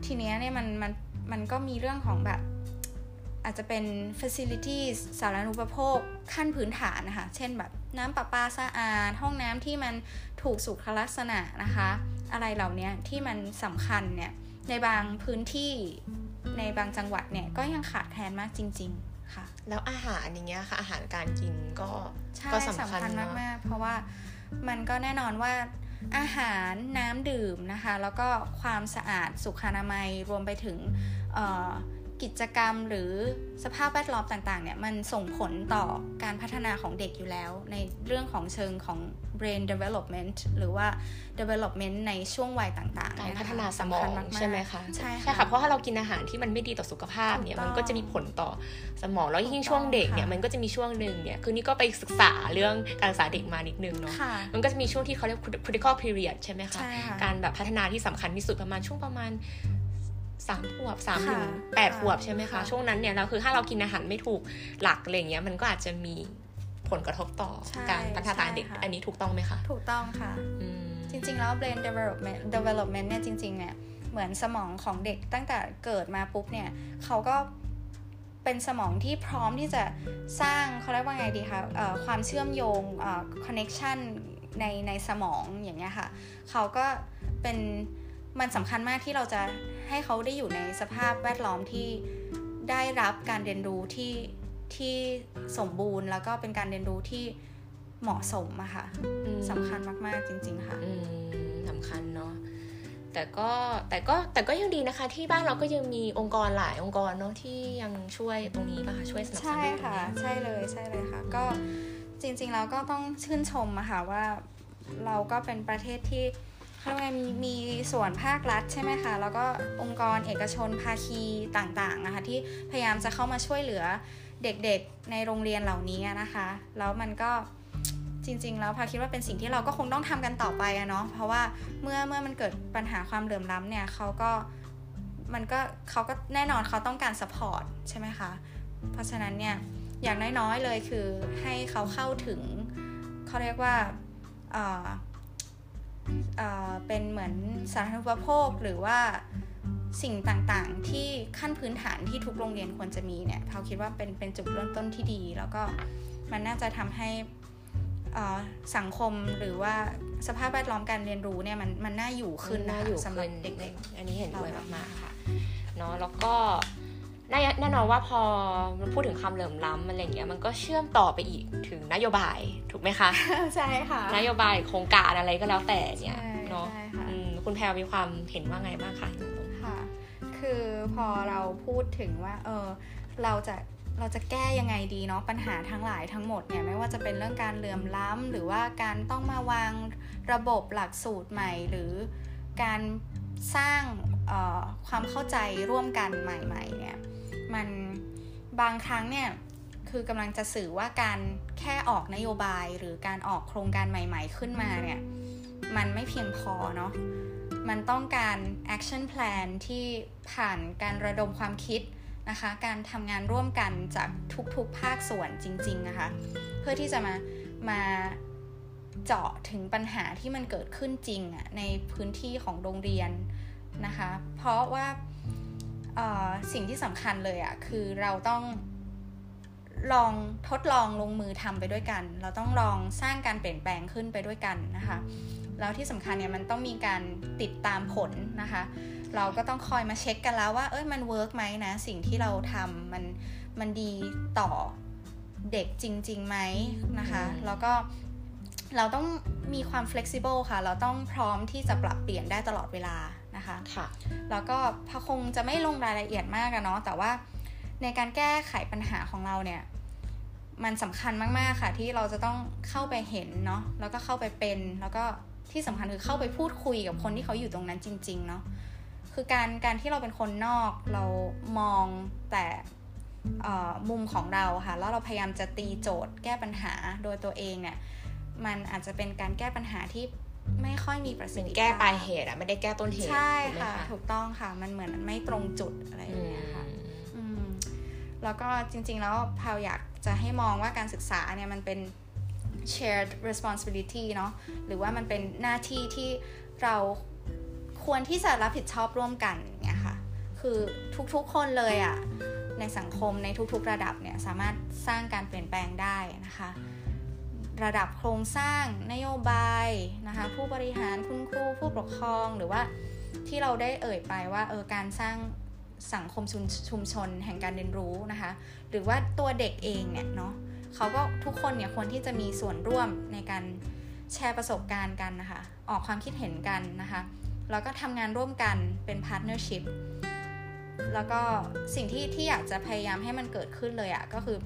ทีเนี้ยเนี่ยมันมันมันก็มีเรื่องของแบบอาจจะเป็น facilities สารานุปโภคขั้นพื้นฐานนะคะ เช่นแบบน้ำประปาสะอาด ห้องน้ำที่มันถูกสุขลักษณะนะคะ อะไรเหล่านี้ที่มันสำคัญเนี่ยในบางพื้นที่ในบางจังหวัดเนี่ยก็ยังขาดแคลนมากจริง ๆ ค่ะ แล้วอาหารอย่างเงี้ยค่ะอาหารการกินก็ก็สำคัญมากๆเพราะว่ามันก็แน่นอนว่าอาหารน้ำดื่มนะคะ แล้วก็ความสะอาดสุขอนามัยรวมไปถึง กิจกรรมหรือสภาพแวดล้อมต่างๆเนี่ยมันส่งผลต่อการพัฒนาของเด็กอยู่แล้ว ในเรื่องของเชิงของ brain development หรือว่า development ในช่วงวัยต่างๆการเนี่ยพันะคะฒนาสมองสำคัญากๆใช่ไหมคะใช่ใช่ค่ะ เพราะถ้าเรากินอาหารที่มันไม่ดีต่อสุขภาพเนี่ยมันก็จะมีผลต่อสมองแล้วยิ่งช่วงเด็กเนี่ยมันก็จะมีช่วงหนึ่งเนี่ยคือนี่ก็ไปศึกษาเรื่องการศึกษาเด็กมานิดนึงเนาะค่ะมันก็จะมีช่วงที่เขาเรียก critical period ใช่ไหมคะใช่ค่ะการแบบพัฒนาที่สำคัญที่สุดประมาณช่วงประมาณ สามขวบสามถึงค่ะแปดขวบใช่ไหมคะค่ะช่วงนั้นเนี่ยเราคือถ้าเรากินอาหารไม่ถูกหลักอะไรอย่างเงี้ยมันก็อาจจะมีผลกระทบต่อใช่การพัฒนาเด็กใช่ค่ะอันนี้ถูกต้องไหมคะ ถูกต้องค่ะอืมจริง ๆ แล้ว brain development development เนี่ยจริง ๆ เนี่ยเหมือนสมองของเด็กตั้งแต่เกิดมาปุ๊บเนี่ยเขาก็เป็นสมองที่พร้อมที่จะสร้างเขาเรียกว่าไงดีคะเอ่อความเชื่อมโยงเอ่อ connection ในในสมองอย่างเงี้ยค่ะ เขาก็เป็น มันสำคัญมากที่เราจะให้เขาได้อยู่ในสภาพแวดล้อมที่ได้รับการเรียนรู้ที่ที่สมบูรณ์ แล้วก็เป็นการเรียนรู้ที่เหมาะสมอะค่ะอืมสำคัญมากๆจริง ๆ ค่ะอืมสำคัญเนาะแต่ก็แต่ก็แต่ก็ยังดีนะคะ ที่บ้านเราก็ยังมีองค์กรหลายองค์กรเนาะที่ยังช่วยตรงนี้ป่ะคะช่วยสนับสนุนใช่ตรงค่ะนี้ใช่เลยใช่เลยค่ะ ก็จริงๆแล้วก็ต้องชื่นชมอะค่ะว่าเราก็เป็นประเทศที่เขาเรียกว่ามีมีส่วนภาครัฐใช่ไหมคะ แล้วก็องค์กรเอกชนภาคีต่างๆนะคะที่พยายามจะเข้ามาช่วยเหลือเด็กๆในโรงเรียนเหล่านี้นะคะ แล้วมันก็จริง ๆ แล้วพาคิดว่าเป็นสิ่งที่เราก็คงต้องทำกันต่อไปอะเนาะเพราะว่าเมื่อเมื่อมันเกิดปัญหาความเหลื่อมล้ำเนี่ยเขาก็มันก็เขาก็แน่นอนเขาต้องการ support ใช่ไหมคะเพราะฉะนั้นเนี่ยอย่างน้อยๆเลยคือให้เขาเข้าถึงเขาเรียกว่า เอ่อเอ่อเป็นเหมือนสาธารณูปโภคหรือว่าสิ่งต่างๆ ที่ขั้นพื้นฐานที่ทุกโรงเรียนควรจะมีเนี่ยเขาคิดว่าเป็นเป็นจุดเริ่มต้นที่ดี แล้วก็มันน่าจะทำให้เอ่อสังคมหรือว่าสภาพแวดล้อมการเรียนรู้เนี่ยมันมันน่าอยู่ขึ้นน่านะคะอยู่สำหรัขึ้บนเด็กอันนี้เห็นด้วยเรามากๆค่ะเนาะแล้วก็ แน่แน่นอนว่าพอเราพูดถึงคำเหลื่อมล้ำอะไรอย่างเงี้ยมันก็เชื่อมต่อไปอีกถึงนโยบายถูกไหมคะๆใช่ค่ะนโยบายโครงการอะไรก็แล้วแต่เนี่ยใช่เนาะใช่ค่ะอืมคุณแพรมีความเห็นว่าไงบ้างคะค่ะ คือพอเราพูดถึงว่า เออเราจะเราจะแก้ยังไงดีเนาะปัญหาทั้งหลายทั้งหมดเนี่ยไม่ว่าจะเป็นเรื่องการเหลื่อมล้ำหรือว่าการต้องมาวางระบบหลักสูตรใหม่ หรือการสร้างเอ่อความเข้าใจร่วมกันใหม่ๆเนี่ย มันบางครั้งเนี่ยคือกำลังจะสื่อว่าการแค่ออกนโยบายหรือการออกโครงการใหม่ ๆ ขึ้นมาเนี่ยมันไม่เพียงพอเนาะมันต้องการ action plan ที่ผ่านการระดมความคิดนะคะ การทำงานร่วมกันจากทุกๆภาคส่วนจริงๆนะคะเพื่อที่จะมามาเจาะถึงปัญหาที่มันเกิดขึ้นจริงอะในพื้นที่ของโรงเรียนนะคะ เพราะว่า สิ่งที่สำคัญเลยอะคือเราต้องลองทดลองลงมือทำไปด้วยกัน เราต้องลองสร้างการเปลี่ยนแปลงขึ้นไปด้วยกันนะคะ แล้วที่สำคัญเนี่ยมันต้องมีการติดตามผลนะคะ เราก็ต้องคอยมาเช็คกันแล้วว่า เอ้ยมัน work ไหมนะ สิ่งที่เราทำมันมันดีต่อเด็กจริงๆไหมนะคะอืมแล้วก็เราต้องมีความ flexible ค่ะ เราต้องพร้อมที่จะปรับเปลี่ยนได้ตลอดเวลา นะคะค่ะแล้วก็พะคงจะไม่ลงรายละเอียดมากอะเนาะแต่ว่าในการแก้ไขปัญหาของเราเนี่ย มันสำคัญมากๆค่ะ ที่เราจะต้องเข้าไปเห็นเนาะแล้วก็เข้าไปเป็นแล้วก็ที่สำคัญคือเข้าไปพูดคุยกับคนที่เขาอยู่ตรงนั้นจริง ๆ เนาะคือการการที่เราเป็นคนนอกเรามองแต่เอ่อมุมของเราค่ะแล้วเราพยายามจะตีโจทย์แก้ปัญหาโดยตัวเองเนี่ยมันอาจจะเป็นการแก้ปัญหาที่ ไม่ค่อยมีประสิเป็ทนธิภาพแก้ปลายเหตุอะไม่ได้แก้ต้นเหตุใช่ถูกไหมค่ะ ถูกต้องค่ะ มันเหมือนมันไม่ตรงจุดอะไรออืย่างมเงี้ยค่ะอืมแล้วก็จริง ๆ แล้วพาวอยากจะให้มองว่าการศึกษาเนี่ยมันเป็น shared responsibility เนาะหรือว่ามันเป็นหน้าที่ที่เราควรที่จะรับผิดชอบร่วมกันเนี่ยค่ะ คือทุกๆคนเลยอะในสังคมในทุกๆระดับเนี่ยสามารถสร้างการเปลี่ยนแปลงได้นะคะ ระดับโครงสร้างนโยบายนะคะผู้บริหารคุณครูผู้ปกครองหรือว่าที่เราได้เอ่ยไปว่าเออการสร้างสังคมชุมชุมชนแห่งการเรียนรู้นะคะ หรือว่าตัวเด็กเองเนี่ยเนาะเขาก็ทุกคนเนี่ยควรที่จะมีส่วนร่วมในการแชร์ประสบการณ์กันนะคะ ออกความคิดเห็นกันนะคะ แล้วก็ทำงานร่วมกันเป็น partnership แล้วก็สิ่งที่ที่อยากจะพยายามให้มันเกิดขึ้นเลยอะก็คือ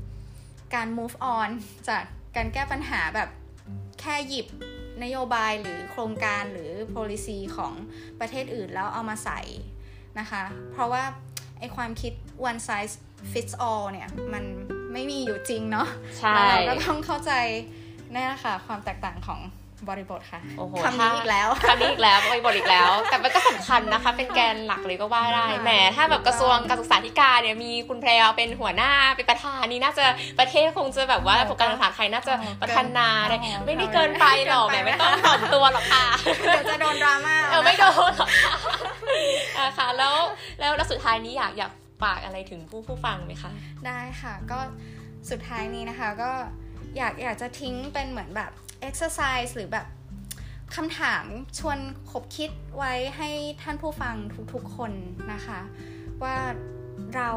การ move on จาก การแก้ปัญหาแบบแค่หยิบนโยบายหรือโครงการหรือ policy ของประเทศอื่นแล้วเอามาใส่นะคะ เพราะว่าไอความคิด one size fits all เนี่ยมันไม่มีอยู่จริงเนาะใช่แล้วเราก็ต้องเข้าใจนี่แหละค่ะความแตกต่างของ บริบทค่ะโอ้โหคำนี้อีกแล้วคำนี้อีกแล้วไปบทอีกแล้ว แต่มันก็สำคัญนะคะ เป็นแกนหลักเลยก็ว่าได้ค่ะแหมถ้าแบบกระทรวงการศึกษาธิการเนี่ยมีคุณแพรวเป็นหัวหน้าเป็นประธานนี่น่าจะประเทศคงจะแบบว่าระบบการศึกษาไทยน่าจะพัฒนาได้ไม่ได้เกินไปหรอกแหมไม่ต้องถ่อมตัวหรอกค่ะเดี๋ยวจะโดนดราม่าเออไม่โดนหรอกค่ะอะค่ะแล้วแล้วแล้วสุดท้ายนี้อยากอยากฝากอะไรถึงผู้ผู้ฟังไหมคะ ได้ค่ะก็สุดท้ายนี้นะคะก็อยากอยากจะทิ้งเป็นเหมือนแบบ exercise หรือแบบคำถามชวนขบคิดไว้ให้ท่านผู้ฟังทุกๆคนนะคะ ว่าเรา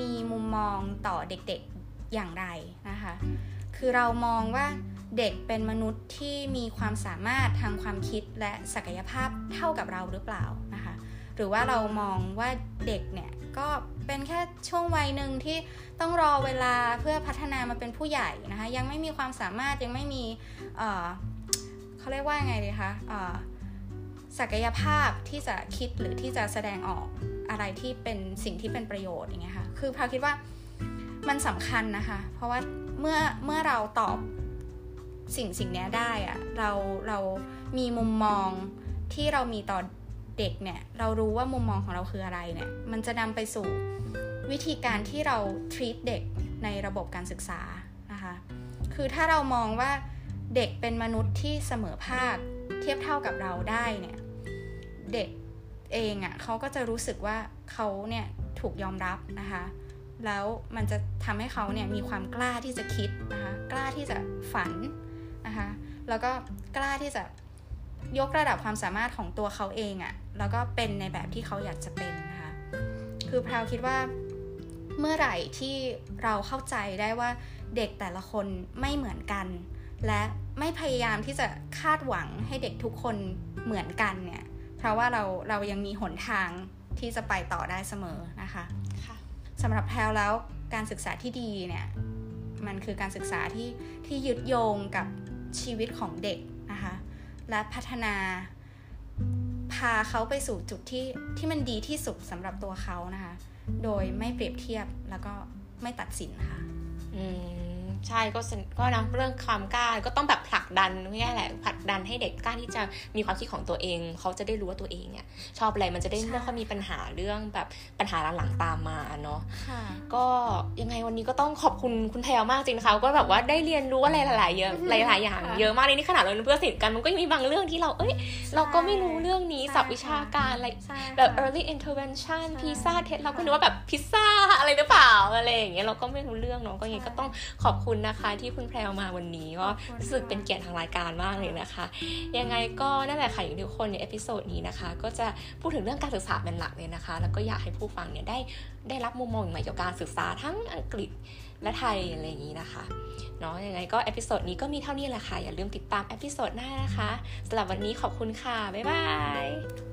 มีมุมมองต่อเด็กๆอย่างไรนะคะ คือเรามองว่าเด็กเป็นมนุษย์ที่มีความสามารถทางความคิดและศักยภาพเท่ากับเราหรือเปล่านะคะ หรือว่าเรามองว่าเด็กเนี่ยก็เป็นแค่ช่วงวัยหนึ่งที่ต้องรอเวลาเพื่อพัฒนามาเป็นผู้ใหญ่นะคะ ยังไม่มีความสามารถยังไม่มี เขาเรียกว่ายังไงดีคะศักยภาพที่จะคิดหรือที่จะแสดงออกอะไรที่เป็นสิ่งที่เป็นประโยชน์อย่างเงี้ยค่ะ คือพาคิดว่ามันสำคัญนะคะ เพราะว่าเมื่อเมื่อเราตอบสิ่งสิ่งนี้ได้อะเราเรามีมุมมองที่เรามีต่อเด็กเนี่ย เรารู้ว่ามุมมองของเราคืออะไรเนี่ย มันจะนำไปสู่วิธีการที่เรา treat เด็กในระบบการศึกษานะคะ คือถ้าเรามองว่า เด็กเป็นมนุษย์ที่เสมอภาคเทียบเท่ากับเราได้เนี่ยเด็กเองอะ่ะเขาก็จะรู้สึกว่าเขาเนี่ยถูกยอมรับนะคะ แล้วมันจะทำให้เขาเนี่ยมีความกล้าที่จะคิดนะคะกล้าที่จะฝันนะคะแล้วก็กล้าที่จะยกระดับความสามารถของตัวเขาเองอะ่ะแล้วก็เป็นในแบบที่เขาอยากจะเป็นนะคะคือพราวคิดว่าเมื่อไหร่ที่เราเข้าใจได้ว่าเด็กแต่ละคนไม่เหมือนกัน และไม่พยายามที่จะคาดหวังให้เด็กทุกคนเหมือนกันเนี่ย เพราะว่าเราเรายังมีหนทางที่จะไปต่อได้เสมอนะคะค่ะสำหรับแพลวแล้วการศึกษาที่ดีเนี่ยมันคือการศึกษาที่ที่ยึดโยงกับชีวิตของเด็กนะคะและพัฒนาพาเขาไปสู่จุดที่ที่มันดีที่สุดสำหรับตัวเขานะคะ โดยไม่เปรียบเทียบแล้วก็ไม่ตัดสินค่ะ อืม ใช่ก็สนก็นะเรื่องความกล้าก็ต้องแบบผลักดันง่ายๆแหละผลักดันให้เด็กกล้าที่จะมีความคิดของตัวเอง เขาจะได้รู้ว่าตัวเองเนี่ยชอบอะไรมันจะได้ใช่ไม่ค่อยมีปัญหาเรื่องแบบปัญหาหลังๆตามมาเนาะค่ะก็ยังไงวันนี้ก็ต้องขอบคุณคุณแพรวมากจริงนะคะก็แบบว่าได้เรียนรู้อะไรหลายๆเยอะหลายๆอย่างค่ะเยอะมากเลยนี่ขนาดเราเรียนเพื่อสิทธิ์กันมันก็ยังมีบางเรื่องที่เราเอ้ยเราก็ไม่รู้เรื่องนี้ใช่ศัพท์วิชาการอะไรใช่แบบค่ะ early intervention ใช่พิซซ่าเทสเราก็นึกว่าแบบพิซซ่าอะไรหรือเปล่าอะไรอย่างเงี้ยเราก็ไม่รู้เรื่องเนาะก็ยังไงใช่ก็ต้องขอบคุณนะคะที่คุณแพรวมาวันนี้ก็ขอบคุณรู้สึกค่ะเป็นเกียรติทางรายการมากเลยนะคะ ยังไงก็นั่นแหละค่ะอย่างที่ทุกคนใน episode นี้นะคะ ก็จะพูดถึงเรื่องการศึกษาเป็นหลักเลยนะคะ แล้วก็อยากให้ผู้ฟังเนี่ยได้ได้รับมุมมองใหม่เกี่ยวกับการศึกษาทั้งอังกฤษและไทยอะไรอย่างนี้นะคะเนาะยังไงก็ episode นี้ก็มีเท่านี้แหละค่ะอย่าลืมติดตาม episode หน้านะคะสำหรับวันนี้ขอบคุณค่ะบ๊ายบาย